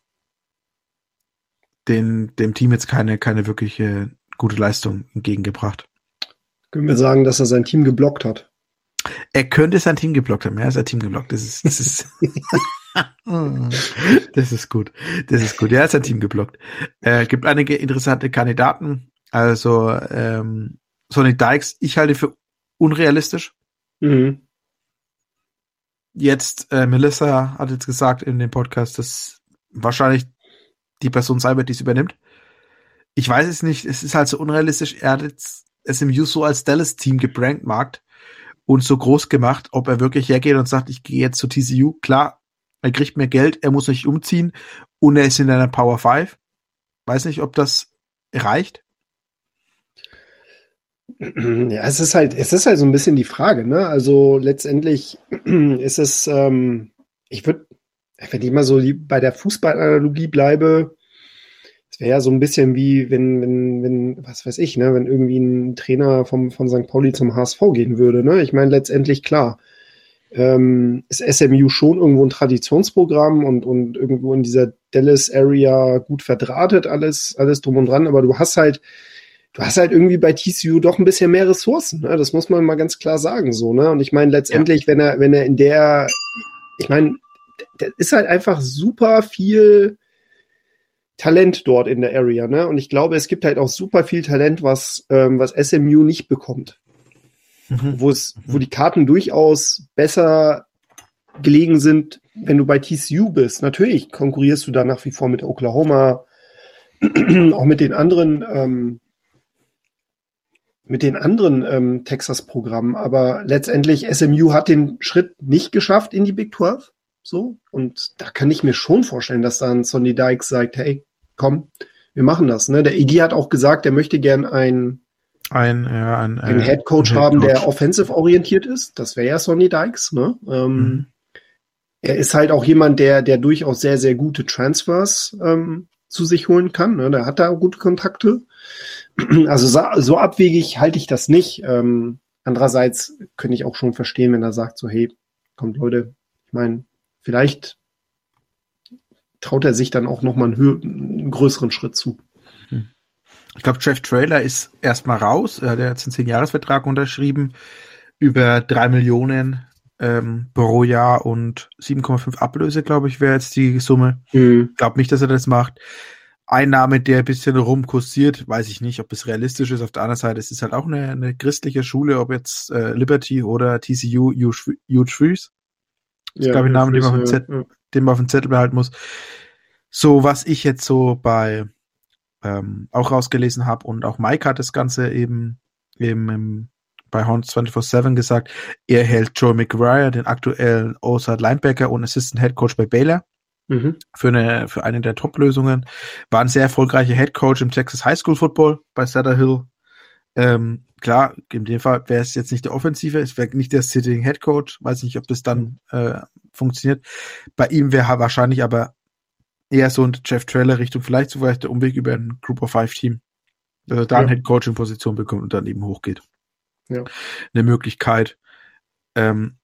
den, dem Team jetzt keine, keine wirkliche gute Leistung entgegengebracht. Können wir sagen, dass er sein Team geblockt hat? Er könnte sein Team geblockt haben. Er ist sein Team geblockt. Das ist, das ist, das ist gut. Das ist gut. Er hat sein Team geblockt. Äh, gibt einige interessante Kandidaten. Also, ähm, Sonic Dykes, ich halte für unrealistisch. Mhm. Jetzt, äh, Melissa hat jetzt gesagt in dem Podcast, dass wahrscheinlich die Person sein wird, die es übernimmt. Ich weiß es nicht. Es ist halt so unrealistisch. Er hat jetzt SMU so als Dallas-Team gebrankmarkt und so groß gemacht, ob er wirklich hergeht und sagt, ich gehe jetzt zu TCU. Klar, er kriegt mehr Geld, er muss nicht umziehen und er ist in einer Power 5. Weiß nicht, ob das reicht. Ja, es ist halt, es ist halt so ein bisschen die Frage, ne? Also letztendlich ist es, ähm, ich würde, wenn ich mal so bei der Fußballanalogie bleibe, Es wäre ja so ein bisschen wie, wenn, wenn, wenn, was weiß ich, ne, wenn irgendwie ein Trainer vom, von St. Pauli zum HSV gehen würde, ne? Ich meine, letztendlich klar, ähm, ist SMU schon irgendwo ein Traditionsprogramm und, und irgendwo in dieser Dallas-Area gut verdrahtet, alles, alles drum und dran, aber du hast halt, du hast halt irgendwie bei TCU doch ein bisschen mehr Ressourcen, ne? Das muss man mal ganz klar sagen, so, ne? Und ich meine, letztendlich, ja. wenn er, wenn er in der, ich meine, da ist halt einfach super viel Talent dort in der Area, ne? Und ich glaube, es gibt halt auch super viel Talent, was, ähm, was SMU nicht bekommt. Mhm. Wo es, wo die Karten durchaus besser gelegen sind, wenn du bei TCU bist. Natürlich konkurrierst du da nach wie vor mit Oklahoma, auch mit den anderen, ähm, mit den anderen ähm, Texas-Programmen, aber letztendlich SMU hat den Schritt nicht geschafft in die Big 12. So. Und da kann ich mir schon vorstellen, dass dann Sonny Dykes sagt, hey, komm, wir machen das. Ne? Der Iggy hat auch gesagt, er möchte gern ein, ein, ja, ein, einen Head Coach haben, der offensive orientiert ist. Das wäre ja Sonny Dykes. Ne? Ähm, mhm. Er ist halt auch jemand, der, der durchaus sehr, sehr gute Transfers ähm, zu sich holen kann. Ne? Der hat da gute Kontakte. Also so, so abwegig halte ich das nicht. Ähm, andererseits könnte ich auch schon verstehen, wenn er sagt so, hey, kommt Leute, ich meine, vielleicht traut er sich dann auch nochmal einen, einen größeren Schritt zu. Hm. Ich glaube, Jeff Trailer ist erstmal raus. Er hat jetzt einen 10-Jahres-Vertrag unterschrieben über drei Millionen ähm, pro Jahr und 7,5 Ablöse, glaube ich, wäre jetzt die Summe. Mhm. Glaube nicht, dass er das macht. Einnahme, der ein bisschen rumkursiert, weiß ich nicht, ob es realistisch ist. Auf der anderen Seite es ist halt auch eine, eine christliche Schule, ob jetzt äh, Liberty oder TCU Huge Freeze. Das ja, glaube ich, Name, den man, Zettel, ja. Den man auf dem Zettel behalten muss. So, was ich jetzt so bei ähm, auch rausgelesen habe und auch Mike hat das Ganze eben, eben im, bei Horns 24-7 gesagt, er hält Joe McGuire, den aktuellen Outside Linebacker und Assistant Head Coach bei Baylor, mhm. für, eine, für eine der Top-Lösungen. War ein sehr erfolgreicher Head Coach im Texas High School Football bei Sutter Hill. Ähm, klar, in dem Fall wäre es jetzt nicht der Offensive, es wäre nicht der Sitting Head Coach, weiß nicht, ob das dann äh, funktioniert. Bei ihm wäre wahrscheinlich aber eher so ein Jeff Trailer Richtung, vielleicht so vielleicht der Umweg über ein Group of Five Team, dass er da ja. eine Head Coaching Position bekommt und dann eben hochgeht. Ja. Eine Möglichkeit. Ähm,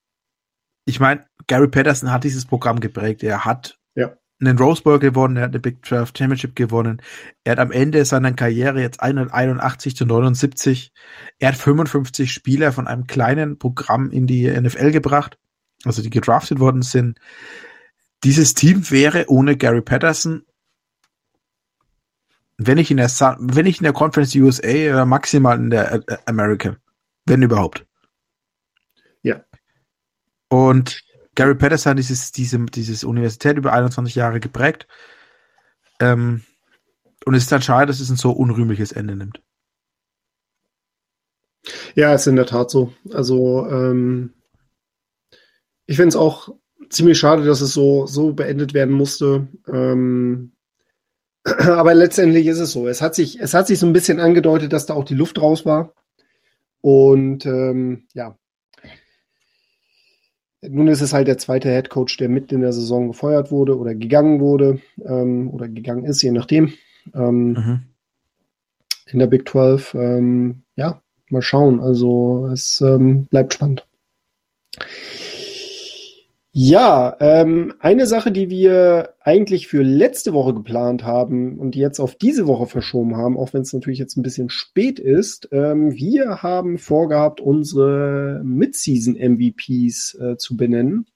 ich meine, Gary Patterson hat dieses Programm geprägt. Er hat ja. einen Rose Bowl gewonnen, er hat eine Big 12 Championship gewonnen. Er hat am Ende seiner Karriere jetzt 181 zu 79. Er hat 55 Spieler von einem kleinen Programm in die NFL gebracht, also die gedraftet worden sind. Dieses Team wäre ohne Gary Patterson, wenn ich in der, wenn ich in der Conference USA oder maximal in der American, wenn überhaupt. Ja. Und Gary Patterson hat dieses, diese, dieses Universität über 21 Jahre geprägt. Ähm, und es ist dann schade, dass es ein so unrühmliches Ende nimmt. Ja, ist in der Tat so. Also, ähm, ich finde es auch ziemlich schade, dass es so, so beendet werden musste. Ähm, aber letztendlich ist es so. Es hat sich, es hat sich so ein bisschen angedeutet, dass da auch die Luft raus war. Und ähm, ja. Nun ist es halt der zweite Head Coach, der mitten in der Saison gefeuert wurde oder gegangen wurde ähm, oder gegangen ist, je nachdem. Ähm, mhm. In der Big 12. Ähm, ja, mal schauen. Also es ähm, bleibt spannend. Ja, ähm, eine Sache, die wir eigentlich für letzte Woche geplant haben und jetzt auf diese Woche verschoben haben, auch wenn es natürlich jetzt ein bisschen spät ist, ähm, wir haben vorgehabt, unsere Mid-Season-MVPs äh, zu benennen.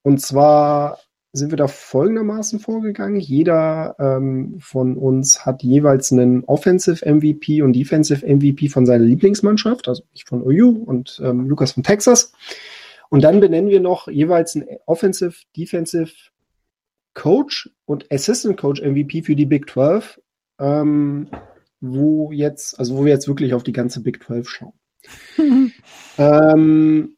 Und zwar sind wir da folgendermaßen vorgegangen. Jeder ähm, von uns hat jeweils einen Offensive MVP und Defensive MVP von seiner Lieblingsmannschaft, also ich von OU und ähm, Lukas von Texas. Und dann benennen wir noch jeweils einen Offensive, Defensive Coach und Assistant Coach MVP für die Big 12, ähm, wo jetzt, also wo wir jetzt wirklich auf die ganze Big 12 schauen. ähm,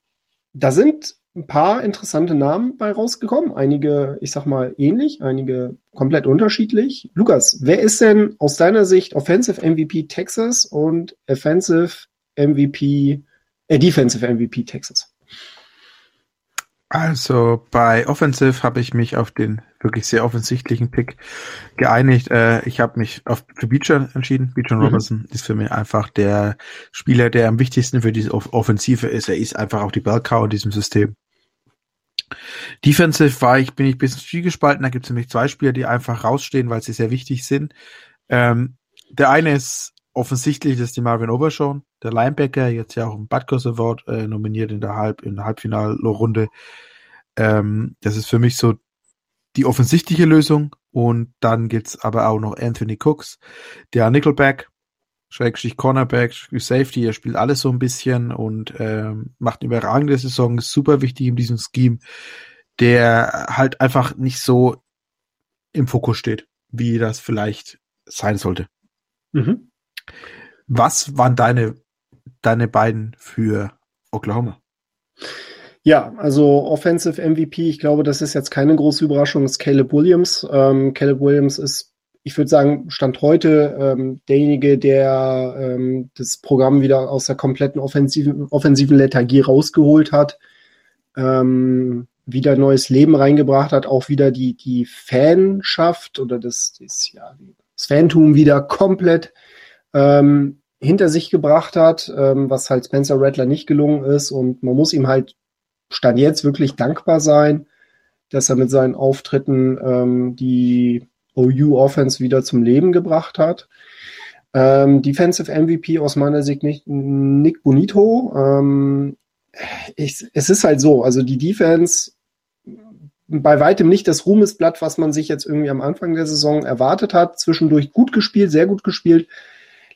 da sind ein paar interessante Namen bei rausgekommen. Einige, ich sag mal, ähnlich, einige komplett unterschiedlich. Lukas, wer ist denn aus deiner Sicht Offensive MVP Texas und Offensive MVP, äh, Defensive MVP Texas? Also bei Offensive habe ich mich auf den wirklich sehr offensichtlichen Pick geeinigt. Äh, ich habe mich auf Beecher entschieden. Beecher mhm. Robinson ist für mich einfach der Spieler, der am wichtigsten für diese Offensive ist. Er ist einfach auch die Bellcow in diesem System. Defensive war ich, bin ich ein bisschen zwiegespalten. Da gibt es nämlich zwei Spieler, die einfach rausstehen, weil sie sehr wichtig sind. Ähm, der eine ist offensichtlich, ist die Marvin Obershawn, der Linebacker, jetzt ja auch im Butkus Award äh, nominiert in der Halb, in der Halbfinalrunde. Ähm, das ist für mich so die offensichtliche Lösung. Und dann gibt's aber auch noch Anthony Cooks, der Nickelback, Schrägstrich Cornerback, Safety, er spielt alles so ein bisschen und ähm, macht eine überragende Saison, ist super wichtig in diesem Scheme, der halt einfach nicht so im Fokus steht, wie das vielleicht sein sollte. Mhm. Was waren deine, deine beiden für Oklahoma? Ja, also Offensive MVP, ich glaube, das ist jetzt keine große Überraschung, ist Caleb Williams. Ähm, Caleb Williams ist, ich würde sagen, Stand heute ähm, derjenige, der ähm, das Programm wieder aus der kompletten offensiven, offensiven Lethargie rausgeholt hat, ähm, wieder neues Leben reingebracht hat, auch wieder die, die Fanschaft oder das, das, ja, das Fantum wieder komplett ähm, hinter sich gebracht hat, ähm, was halt Spencer Rattler nicht gelungen ist. Und man muss ihm halt Stand jetzt wirklich dankbar sein, dass er mit seinen Auftritten ähm, die OU-Offense wieder zum Leben gebracht hat. Ähm, Defensive MVP aus meiner Sicht nicht Nick Bonito. Ähm, ich, es ist halt so, also die Defense bei weitem nicht das Ruhmesblatt, was man sich jetzt irgendwie am Anfang der Saison erwartet hat. Zwischendurch gut gespielt, sehr gut gespielt.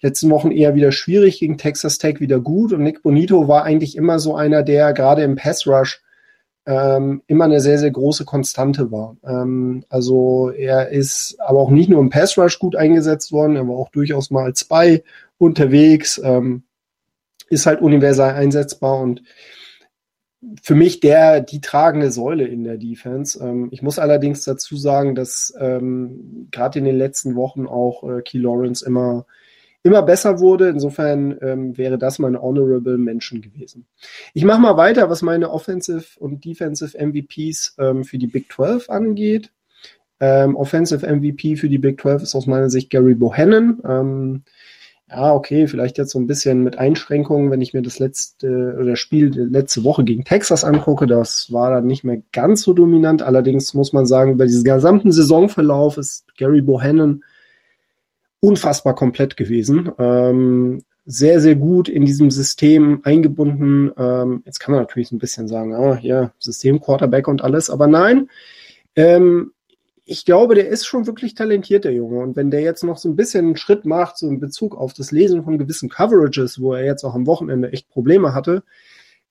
Letzten Wochen eher wieder schwierig, gegen Texas Tech wieder gut. Und Nick Bonito war eigentlich immer so einer, der gerade im Pass Rush ähm, immer eine sehr, sehr große Konstante war. Ähm, also er ist aber auch nicht nur im Pass Rush gut eingesetzt worden, er war auch durchaus mal als Spy unterwegs, ähm, ist halt universal einsetzbar und für mich der die tragende Säule in der Defense. Ähm, ich muss allerdings dazu sagen, dass ähm, gerade in den letzten Wochen auch äh, Key Lawrence immer immer besser wurde. Insofern ähm, wäre das mein Honorable Mention gewesen. Ich mache mal weiter, was meine Offensive und Defensive MVPs ähm, für die Big 12 angeht. Ähm, Offensive MVP für die Big 12 ist aus meiner Sicht Gary Bohannon. Ähm, ja, okay, vielleicht jetzt so ein bisschen mit Einschränkungen, wenn ich mir das letzte oder Spiel letzte Woche gegen Texas angucke, das war dann nicht mehr ganz so dominant. Allerdings muss man sagen, über diesen gesamten Saisonverlauf ist Gary Bohannon unfassbar komplett gewesen. Ähm, sehr, sehr gut in diesem System eingebunden. Ähm, jetzt kann man natürlich ein bisschen sagen, ah, ja, System, Quarterback und alles, aber nein. Ähm, ich glaube, der ist schon wirklich talentiert, der Junge. Und wenn der jetzt noch so ein bisschen einen Schritt macht, so in Bezug auf das Lesen von gewissen Coverages, wo er jetzt auch am Wochenende echt Probleme hatte,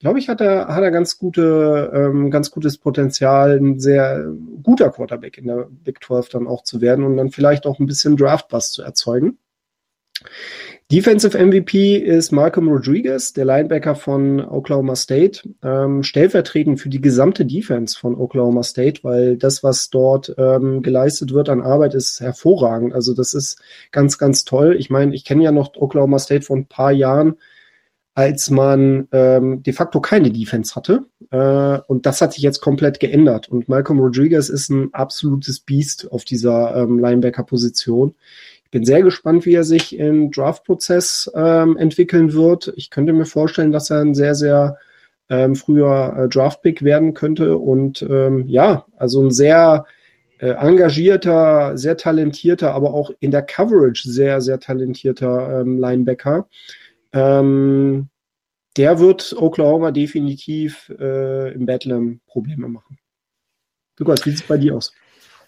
glaube ich, hat er, hat er ganz gute, ähm, ganz gutes Potenzial, ein sehr guter Quarterback in der Big 12 dann auch zu werden und dann vielleicht auch ein bisschen Draft-Bust zu erzeugen. Defensive MVP ist Malcolm Rodriguez, der Linebacker von Oklahoma State, ähm, stellvertretend für die gesamte Defense von Oklahoma State, weil das, was dort ähm, geleistet wird an Arbeit, ist hervorragend. Also das ist ganz, ganz toll. Ich meine, ich kenne ja noch Oklahoma State vor ein paar Jahren als man ähm, de facto keine Defense hatte. Äh, und das hat sich jetzt komplett geändert. Und Malcolm Rodriguez ist ein absolutes Biest auf dieser ähm, Linebacker-Position. Ich bin sehr gespannt, wie er sich im Draft-Prozess ähm, entwickeln wird. Ich könnte mir vorstellen, dass er ein sehr, sehr ähm, früher äh, Draft-Pick werden könnte. Und ähm, ja, also ein sehr äh, engagierter, sehr talentierter, aber auch in der Coverage sehr, sehr talentierter ähm, Linebacker. Ähm, der wird Oklahoma definitiv äh, im Bedlam Probleme machen. Lukas, wie sieht es bei dir aus?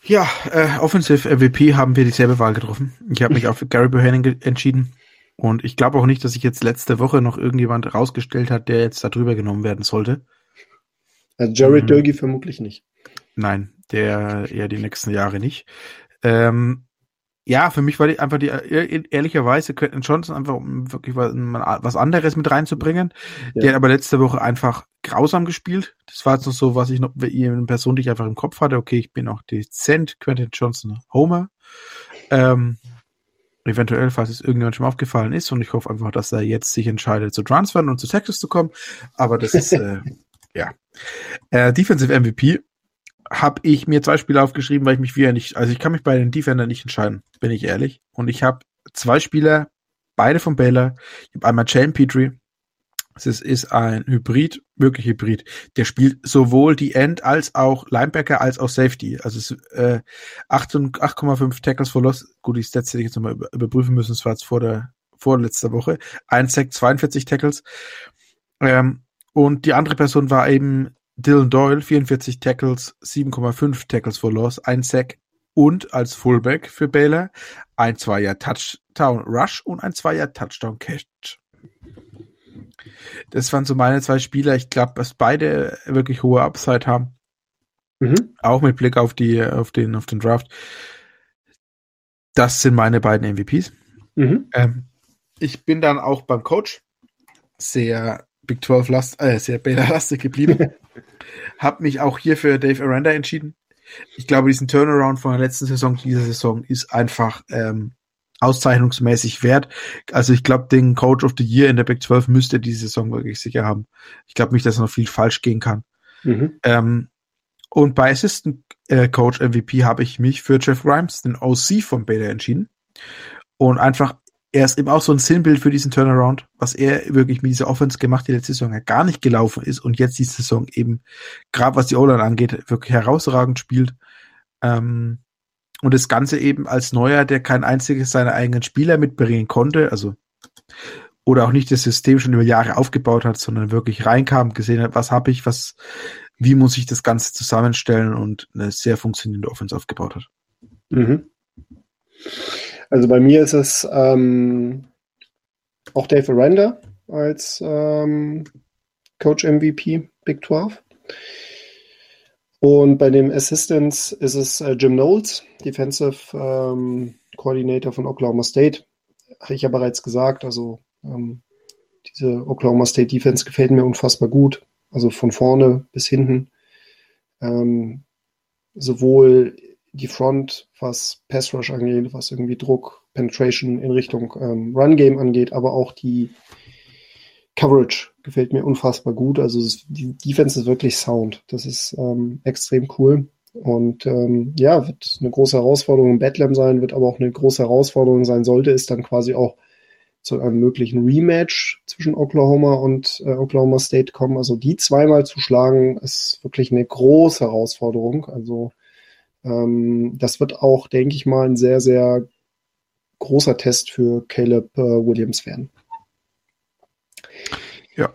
Ja, äh, Offensive MVP haben wir dieselbe Wahl getroffen. Ich habe mich auch für Gary Bohannon entschieden. Und ich glaube auch nicht, dass sich jetzt letzte Woche noch irgendjemand rausgestellt hat, der jetzt darüber genommen werden sollte. Also Jared mhm. Durkee vermutlich nicht. Nein, der eher die nächsten Jahre nicht. Ähm, ja, für mich war die einfach die ehrlicherweise könnten Johnson einfach um wirklich was, was anderes mit reinzubringen. Ja. Die hat aber letzte Woche einfach grausam gespielt. Das war jetzt noch so, was ich noch eine Person, die ich einfach im Kopf hatte. Okay, ich bin auch dezent Quentin Johnson Homer. Ähm, eventuell, falls es irgendjemand schon mal aufgefallen ist, und ich hoffe einfach, dass er jetzt sich entscheidet zu transfern und zu Texas zu kommen. Aber das ist äh, ja. Äh, Defensive MVP habe ich mir zwei Spieler aufgeschrieben, weil ich mich wieder nicht, also ich kann mich bei den Defender nicht entscheiden, bin ich ehrlich. Und ich habe zwei Spieler, beide von Baylor. Ich habe einmal Jalen Petrie. Es ist, ein Hybrid, wirklich Hybrid. Der spielt sowohl die End als auch Linebacker als auch Safety. Also es äh, 8,5 Tackles for Loss. Gut, die Stats hätte ich jetzt nochmal überprüfen müssen. Das war jetzt vor der vorletzter Woche. Ein Sack, 42 Tackles. Ähm, und die andere Person war eben Dylan Doyle, 44 Tackles, 7,5 Tackles for Loss, ein Sack und als Fullback für Baylor ein Zweier Touchdown Rush und ein Zweier Touchdown Catch. Das waren so meine zwei Spieler. Ich glaube, dass beide wirklich hohe Upside haben. Mhm. Auch mit Blick auf die, auf den, auf den Draft. Das sind meine beiden MVPs. Mhm. Ähm, ich bin dann auch beim Coach sehr Big 12 last, äh, sehr Beta-lastig geblieben. Hab mich auch hier für Dave Aranda entschieden. Ich glaube, diesen Turnaround von der letzten Saison, dieser Saison ist einfach ähm, auszeichnungsmäßig wert. Also ich glaube, den Coach of the Year in der Big 12 müsste diese Saison wirklich sicher haben. Ich glaube nicht, dass noch viel falsch gehen kann. Mhm. Ähm, und bei Assistant äh, Coach MVP habe ich mich für Jeff Grimes, den OC von Beta, entschieden. Und einfach er ist eben auch so ein Sinnbild für diesen Turnaround, was er wirklich mit dieser Offense gemacht, die letzte Saison ja gar nicht gelaufen ist und jetzt die Saison eben, gerade was die O-Line angeht, wirklich herausragend spielt. Ähm, und das Ganze eben als Neuer, der kein einziges seiner eigenen Spieler mitbringen konnte, also oder auch nicht das System schon über Jahre aufgebaut hat, sondern wirklich reinkam, gesehen hat, was habe ich, was, wie muss ich das Ganze zusammenstellen und eine sehr funktionierende Offense aufgebaut hat. Mhm. Also bei mir ist es ähm, auch Dave Aranda als ähm, Coach MVP Big 12. Und bei dem Assistants ist es äh, Jim Knowles, Defensive ähm, Coordinator von Oklahoma State. Habe ich ja bereits gesagt, also ähm, diese Oklahoma State Defense gefällt mir unfassbar gut. Also von vorne bis hinten. Ähm, sowohl die Front, was Pass Rush angeht, was irgendwie Druck, Penetration in Richtung ähm, Run Game angeht, aber auch die Coverage gefällt mir unfassbar gut. Also es, die Defense ist wirklich sound. Das ist ähm, extrem cool. Und ähm, ja, wird eine große Herausforderung im Bedlam sein, wird aber auch eine große Herausforderung sein, sollte es dann quasi auch zu einem möglichen Rematch zwischen Oklahoma und äh, Oklahoma State kommen. Also die zweimal zu schlagen, ist wirklich eine große Herausforderung. Also ähm, das wird auch, denke ich mal, ein sehr, sehr großer Test für Caleb äh, Williams werden. Ja.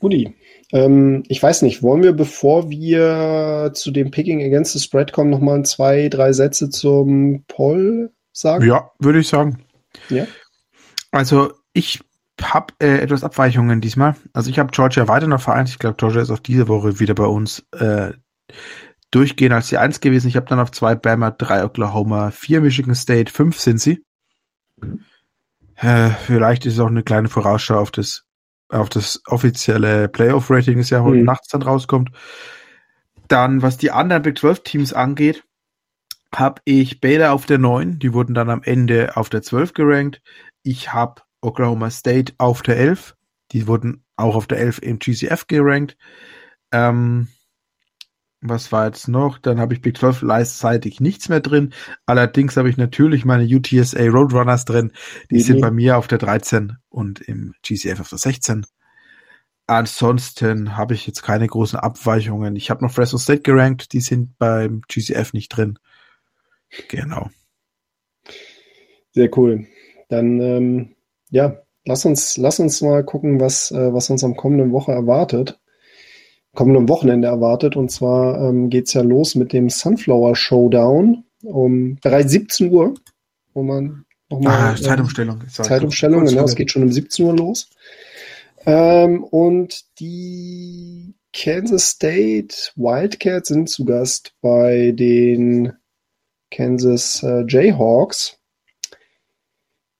Guti. Ähm, ich weiß nicht, wollen wir, bevor wir zu dem Picking Against the Spread kommen, nochmal zwei, drei Sätze zum Poll sagen? Ja, würde ich sagen. Ja. Also, ich habe äh, etwas Abweichungen diesmal. Also, ich habe Georgia weiter noch vereint. Ich glaube, Georgia ist auch diese Woche wieder bei uns äh, durchgehen als die Eins gewesen. Ich habe dann auf zwei Bama, drei Oklahoma, vier Michigan State, fünf sind sie. Äh, vielleicht ist es auch eine kleine Vorausschau auf das, auf das offizielle Playoff-Rating, das ja heute mhm. nachts dann rauskommt. Dann, was die anderen Big 12 Teams angeht, habe ich Baylor auf der 9, die wurden dann am Ende auf der 12 gerankt. Ich habe Oklahoma State auf der 11, die wurden auch auf der 11 im GCF gerankt. Ähm, was war jetzt noch? Dann habe ich Big 12 leitzeitig nichts mehr drin. Allerdings habe ich natürlich meine UTSA Roadrunners drin. Die mhm. sind bei mir auf der 13 und im GCF auf der 16. Ansonsten habe ich jetzt keine großen Abweichungen. Ich habe noch Fresno State gerankt, die sind beim GCF nicht drin. Genau. Sehr cool. Dann ähm, ja, lass uns, lass uns mal gucken, was, äh, was uns am kommenden Woche erwartet kommenden Wochenende erwartet. Und zwar ähm, geht es ja los mit dem Sunflower Showdown um bereits 17 Uhr, wo man nochmal. Ah, Zeitumstellung. Äh, Zeitumstellung, genau, es geht schon um 17 Uhr los. Ähm, und die Kansas State Wildcats sind zu Gast bei den Kansas äh, Jayhawks.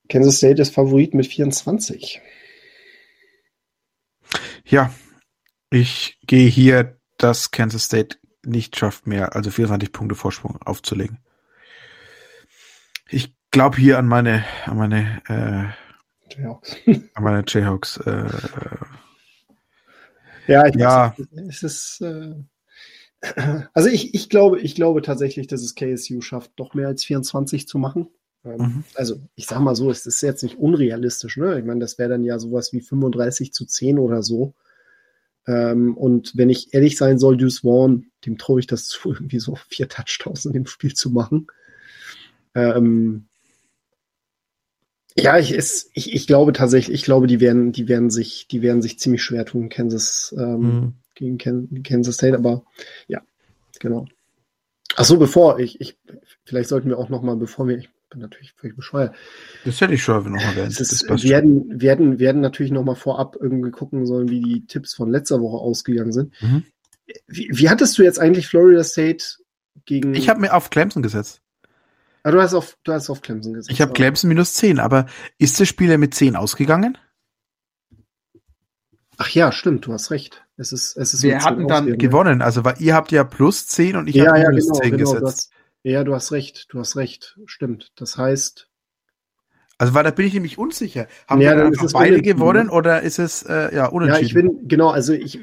Kansas State ist Favorit mit 24. Ja, ich gehe hier, dass Kansas State nicht schafft, mehr, also 24 Punkte Vorsprung aufzulegen. Ich glaube hier an meine, an meine, äh, Jayhawks. an meine Jayhawks. Äh, ja, ich ja. Weiß, es ist, äh, Also ich, ich glaube, ich glaube tatsächlich, dass es KSU schafft, doch mehr als 24 zu machen. Ähm, mhm. Also ich sag mal so, es ist jetzt nicht unrealistisch, ne? Ich meine, das wäre dann ja sowas wie 35 zu 10 oder so. Ähm, und wenn ich ehrlich sein soll, Deuce Vaughn, dem traue ich das zu, irgendwie so vier Touchdowns in dem Spiel zu machen. Ähm, ja, ich, es, ich, ich glaube tatsächlich, ich glaube, die werden, die werden sich, die werden sich ziemlich schwer tun, Kansas, ähm, mhm. gegen Ken, Kansas State, aber ja, genau. Ach so, bevor ich, ich, vielleicht sollten wir auch noch mal, bevor wir, ich bin natürlich völlig bescheuert. Das hätte ich schon noch mal erwähnt. Ist, werden, werden, werden natürlich noch mal vorab irgendwie gucken sollen, wie die Tipps von letzter Woche ausgegangen sind. Mhm. Wie, wie hattest du jetzt eigentlich Florida State gegen? Ich habe mir auf Clemson gesetzt. Ah, du hast auf, du hast auf Clemson gesetzt. Ich habe Clemson minus 10, aber ist das Spiel ja mit 10 ausgegangen? Ach ja, stimmt, du hast recht. Es ist, es ist Wir hatten dann gewonnen, also weil ihr habt ja plus 10 und ich ja, habe ja, minus genau, 10 genau, gesetzt. Ja, du hast recht, du hast recht, stimmt. Das heißt. Also weil da bin ich nämlich unsicher. Haben ja, wir einfach beide gewonnen ne? oder ist es äh, ja unentschieden? Ja, ich bin genau. Also ich,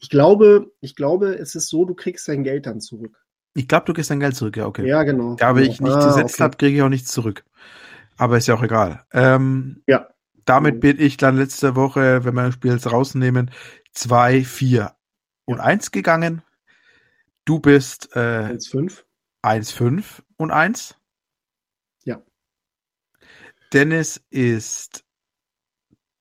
ich glaube, ich glaube, es ist so, du kriegst dein Geld dann zurück. Ich glaube, du kriegst dein Geld zurück, ja, okay. Ja, genau. Da genau. ich nicht ah, gesetzt okay. habe, kriege ich auch nichts zurück. Aber ist ja auch egal. Ähm, ja. Damit mhm. bin ich dann letzte Woche, wenn wir das Spiel jetzt rausnehmen, 2, 4 und ja. 1 gegangen. Du bist äh, 1, 5. 1, 5 und 1. Ja. Dennis ist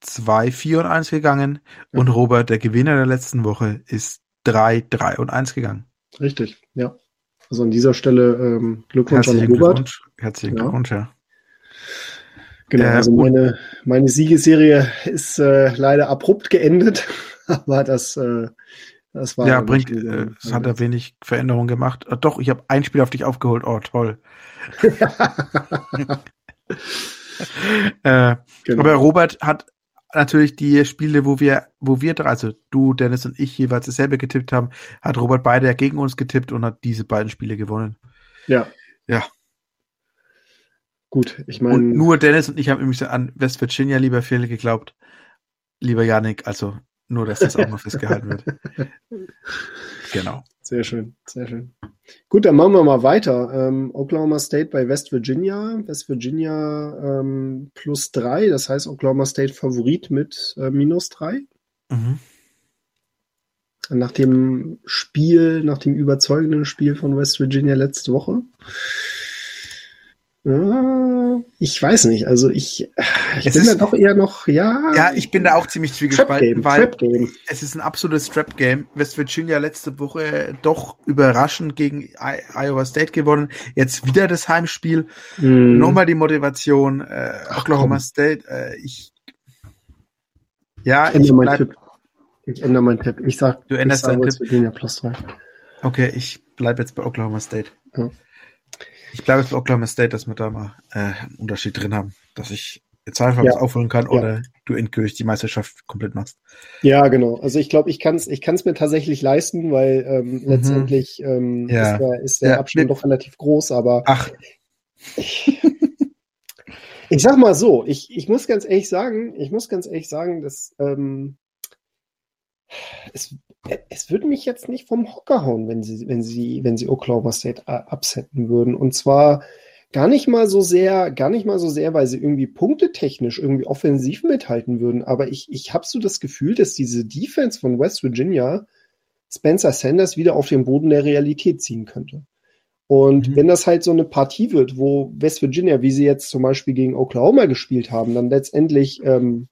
2, 4 und 1 gegangen. Ja. Und Robert, der Gewinner der letzten Woche, ist 3, 3 und 1 gegangen. Richtig, ja. Also an dieser Stelle ähm, Glückwunsch Herzlichen an Robert. Glückwunsch. Herzlichen ja. Glückwunsch, ja. Genau, äh, also meine, meine Siegesserie ist äh, leider abrupt geendet, aber das, äh, das war. Ja, bringt, äh, es hat er wenig Veränderung gemacht. Äh, doch, ich habe ein Spiel auf dich aufgeholt. Oh, toll. äh, genau. Aber Robert hat natürlich die Spiele, wo wir, wo wir, also du, Dennis und ich jeweils dasselbe getippt haben, hat Robert beide gegen uns getippt und hat diese beiden Spiele gewonnen. Ja. Ja. Gut, ich meine. Und nur Dennis und ich haben übrigens an West Virginia lieber Fehler geglaubt. Lieber Janik, also nur, dass das auch mal festgehalten wird. Genau. Sehr schön, sehr schön. Gut, dann machen wir mal weiter. Ähm, Oklahoma State bei West Virginia. West Virginia ähm, plus drei, das heißt Oklahoma State Favorit mit äh, minus drei. Mhm. Nach dem Spiel, nach dem überzeugenden Spiel von West Virginia letzte Woche. Ja, ich weiß nicht. Also ich, ich es bin ist, da doch eher noch, ja. Ja, ich bin da auch ziemlich zwiegespalten, weil es ist ein absolutes Trap-Game. West Virginia letzte Woche doch überraschend gegen Iowa State gewonnen. Jetzt wieder das Heimspiel. Mm. Nochmal die Motivation. Äh, Oklahoma komm. State. Äh, ich, ja, ich, ich bleib, Tipp. Ich ändere meinen Tipp. Ich sag, du änderst deinen Tipp. Virginia plus drei. Okay, ich bleibe jetzt bei Oklahoma State. Ja. Ich bleibe jetzt bei Oklahoma State, dass wir da mal äh, einen Unterschied drin haben, dass ich jetzt einfach ja. was aufholen kann ja. oder du endgültig die Meisterschaft komplett machst. Ja, genau. Also ich glaube, ich kann es ich kann's mir tatsächlich leisten, weil ähm, mhm. letztendlich ähm, ja. ist der, ist der Abstand doch relativ groß, aber Ach. Ich, ich sag mal so, ich, ich muss ganz ehrlich sagen, ich muss ganz ehrlich sagen, dass ähm, es, es würde mich jetzt nicht vom Hocker hauen, wenn sie, wenn sie, wenn sie Oklahoma State absetzen würden. Und zwar gar nicht mal so sehr, gar nicht mal so sehr, weil sie irgendwie punktetechnisch irgendwie offensiv mithalten würden. Aber ich, ich habe so das Gefühl, dass diese Defense von West Virginia Spencer Sanders wieder auf den Boden der Realität ziehen könnte. Und mhm. wenn das halt so eine Partie wird, wo West Virginia, wie sie jetzt zum Beispiel gegen Oklahoma gespielt haben, dann letztendlich ähm,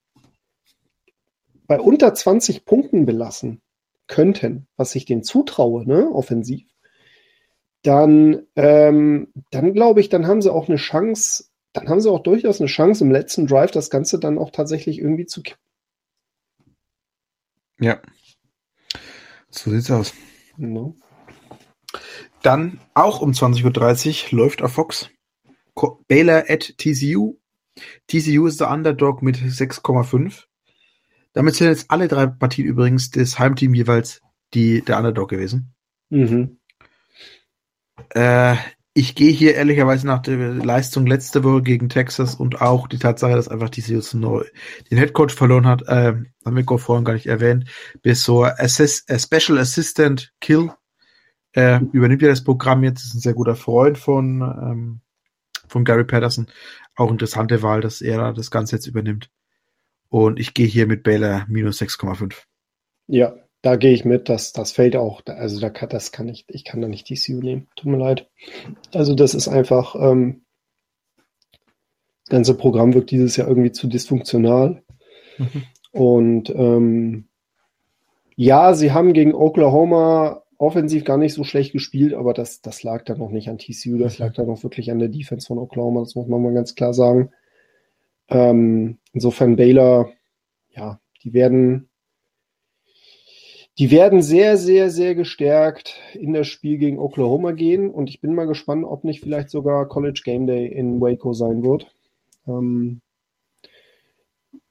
bei unter 20 Punkten belassen könnten, was ich denen zutraue, ne, offensiv, dann, ähm, dann glaube ich, dann haben sie auch eine Chance, dann haben sie auch durchaus eine Chance, im letzten Drive das Ganze dann auch tatsächlich irgendwie zu kippen. Ja. So sieht's aus. No. Dann auch um 20.30 Uhr läuft auf Fox Baylor at TCU. TCU ist der Underdog mit 6,5. Damit sind jetzt alle drei Partien übrigens das Heimteam jeweils die, der Underdog gewesen. Mhm. Äh, ich gehe hier ehrlicherweise nach der Leistung letzte Woche gegen Texas und auch die Tatsache, dass einfach die neu den Headcoach verloren hat, äh, haben wir vorhin gar nicht erwähnt, bis so Assist, äh, Special Assistant Kill äh, übernimmt ja das Programm jetzt, ist ein sehr guter Freund von, ähm, von Gary Patterson. Auch interessante Wahl, dass er das Ganze jetzt übernimmt. Und ich gehe hier mit Baylor minus 6,5. Ja, da gehe ich mit. Das, das fällt auch. Also da kann, das kann ich, ich kann da nicht TCU nehmen. Tut mir leid. Also das ist einfach, ähm, das ganze Programm wirkt dieses Jahr irgendwie zu dysfunktional. Mhm. Und ähm, ja, sie haben gegen Oklahoma offensiv gar nicht so schlecht gespielt, aber das, das lag dann noch nicht an TCU, das lag dann noch wirklich an der Defense von Oklahoma, das muss man mal ganz klar sagen. Ähm, insofern Baylor, ja, die werden, die werden sehr, sehr, sehr gestärkt in das Spiel gegen Oklahoma gehen und ich bin mal gespannt, ob nicht vielleicht sogar College Game Day in Waco sein wird. Ähm,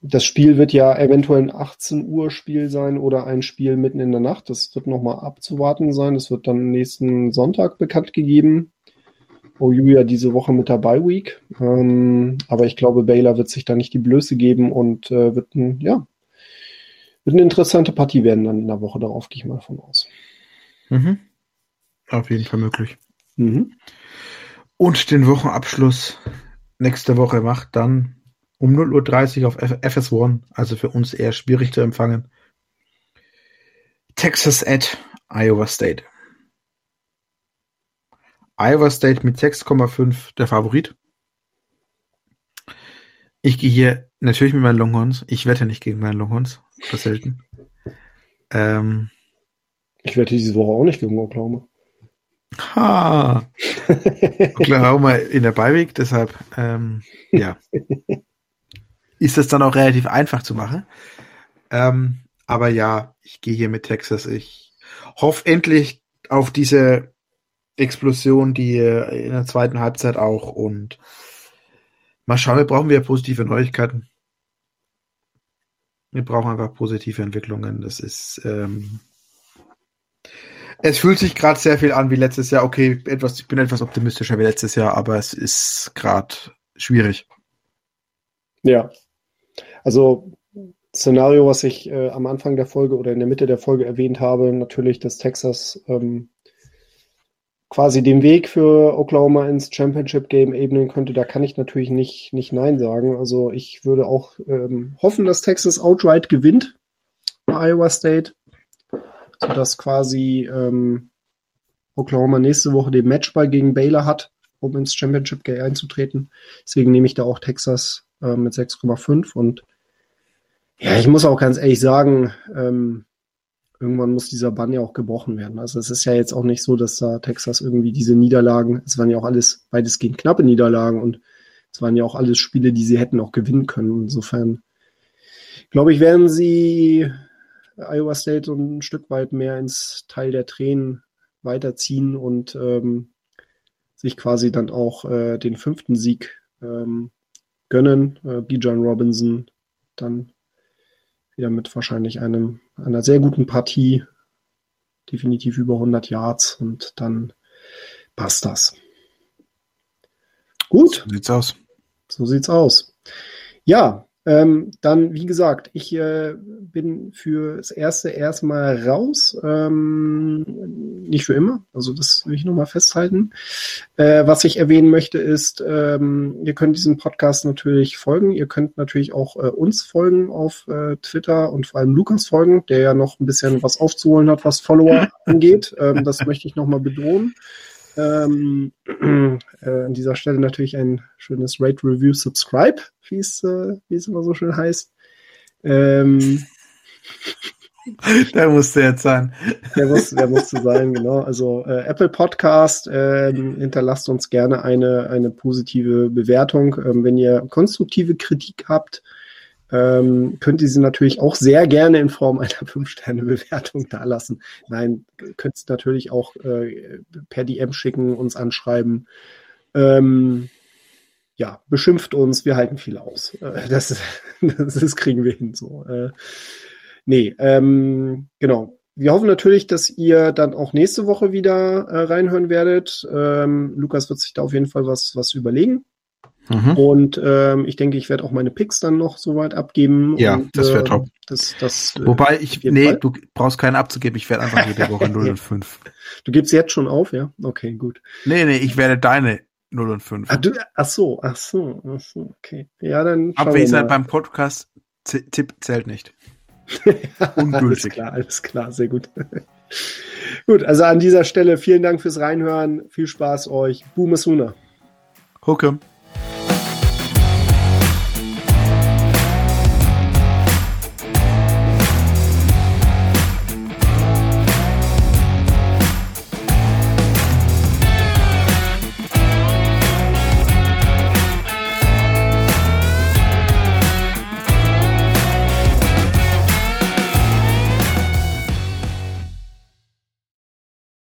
das Spiel wird ja eventuell ein 18 Uhr Spiel sein oder ein Spiel mitten in der Nacht. Das wird nochmal abzuwarten sein. Das wird dann nächsten Sonntag bekannt gegeben. OU ja diese Woche mit der Bye Week. Ähm, aber ich glaube, Baylor wird sich da nicht die Blöße geben und äh, wird ein, ja, wird eine interessante Partie werden dann in der Woche. Darauf gehe ich mal von aus. Mhm. Auf jeden Fall möglich. Mhm. Und den Wochenabschluss nächste Woche macht dann um 0.30 Uhr auf FS1, also für uns eher schwierig zu empfangen. Texas at Iowa State. Iowa State mit 6,5 der Favorit. Ich gehe hier natürlich mit meinen Longhorns. Ich wette nicht gegen meinen Longhorns. Das selten. Ähm, ich wette diese Woche auch nicht gegen Oklahoma. Ha! Oklahoma in der Beiweg, deshalb, ähm, ja. ist das dann auch relativ einfach zu machen. Ähm, aber ja, ich gehe hier mit Texas. Ich hoffe endlich auf diese Explosion, die in der zweiten Halbzeit auch und mal schauen, wir brauchen wieder positive Neuigkeiten. Wir brauchen einfach positive Entwicklungen. Das ist, ähm, es fühlt sich gerade sehr viel an wie letztes Jahr. Okay, etwas, ich bin etwas optimistischer wie letztes Jahr, aber es ist gerade schwierig. Ja, also Szenario, was ich äh, am Anfang der Folge oder in der Mitte der Folge erwähnt habe, natürlich, dass Texas ähm, quasi den Weg für Oklahoma ins Championship Game ebnen könnte, da kann ich natürlich nicht, nicht Nein sagen. Also ich würde auch ähm, hoffen, dass Texas outright gewinnt bei Iowa State, sodass quasi ähm, Oklahoma nächste Woche den Matchball gegen Baylor hat, um ins Championship Game einzutreten. Deswegen nehme ich da auch Texas äh, mit 6,5 und ja, ich muss auch ganz ehrlich sagen, ähm, irgendwann muss dieser Bann ja auch gebrochen werden. Also es ist ja jetzt auch nicht so, dass da Texas irgendwie diese Niederlagen, es waren ja auch alles weitestgehend knappe Niederlagen und es waren ja auch alles Spiele, die sie hätten auch gewinnen können. Insofern glaube ich, werden sie Iowa State ein Stück weit mehr ins Teil der Tränen weiterziehen und ähm, sich quasi dann auch äh, den fünften Sieg ähm, gönnen. Äh, Bijan Robinson dann wieder mit wahrscheinlich einem, einer sehr guten Partie, definitiv über 100 Yards und dann passt das. Gut. So sieht's aus. So sieht's aus. Ja, ähm, dann, wie gesagt, ich äh, bin für das erste erstmal raus. Ähm, nicht für immer, also das will ich nochmal festhalten. Äh, was ich erwähnen möchte, ist, ähm, ihr könnt diesem Podcast natürlich folgen. Ihr könnt natürlich auch äh, uns folgen auf äh, Twitter und vor allem Lukas folgen, der ja noch ein bisschen was aufzuholen hat, was Follower angeht. Ähm, das möchte ich nochmal bedrohen. Ähm, äh, an dieser Stelle natürlich ein schönes Rate Review Subscribe, wie es, äh, wie es immer so schön heißt. Ähm, der musste jetzt sein. Der, muss, der musste sein, genau. Also äh, Apple Podcast, äh, hinterlasst uns gerne eine, eine positive Bewertung. Ähm, wenn ihr konstruktive Kritik habt, ähm, könnt ihr sie natürlich auch sehr gerne in Form einer 5-Sterne-Bewertung dalassen. Nein, könnt ihr natürlich auch äh, per DM schicken, uns anschreiben. Ähm, ja, beschimpft uns, wir halten viel aus. Äh, das, das, das, kriegen wir hin so. Äh, nee, ähm, genau. Wir hoffen natürlich, dass ihr dann auch nächste Woche wieder äh, reinhören werdet. Ähm, Lukas wird sich da auf jeden Fall was, was überlegen. Mhm. Und ähm, ich denke, ich werde auch meine Picks dann noch soweit abgeben. Ja, und, das wäre äh, top. Das, das, Wobei ich, nee, Fall. du brauchst keinen abzugeben. Ich werde einfach jede Woche 0 und 5. Du gibst jetzt schon auf, ja? Okay, gut. Nee, nee, ich werde deine 0 und 5. Ach, du, ach so, ach so, ach so, okay. Ja, dann. Abwesenheit mal. beim Podcast Tipp zählt nicht. alles ungültig. klar, alles klar, sehr gut. gut, also an dieser Stelle vielen Dank fürs Reinhören. Viel Spaß euch. Boom Suna. Hucke.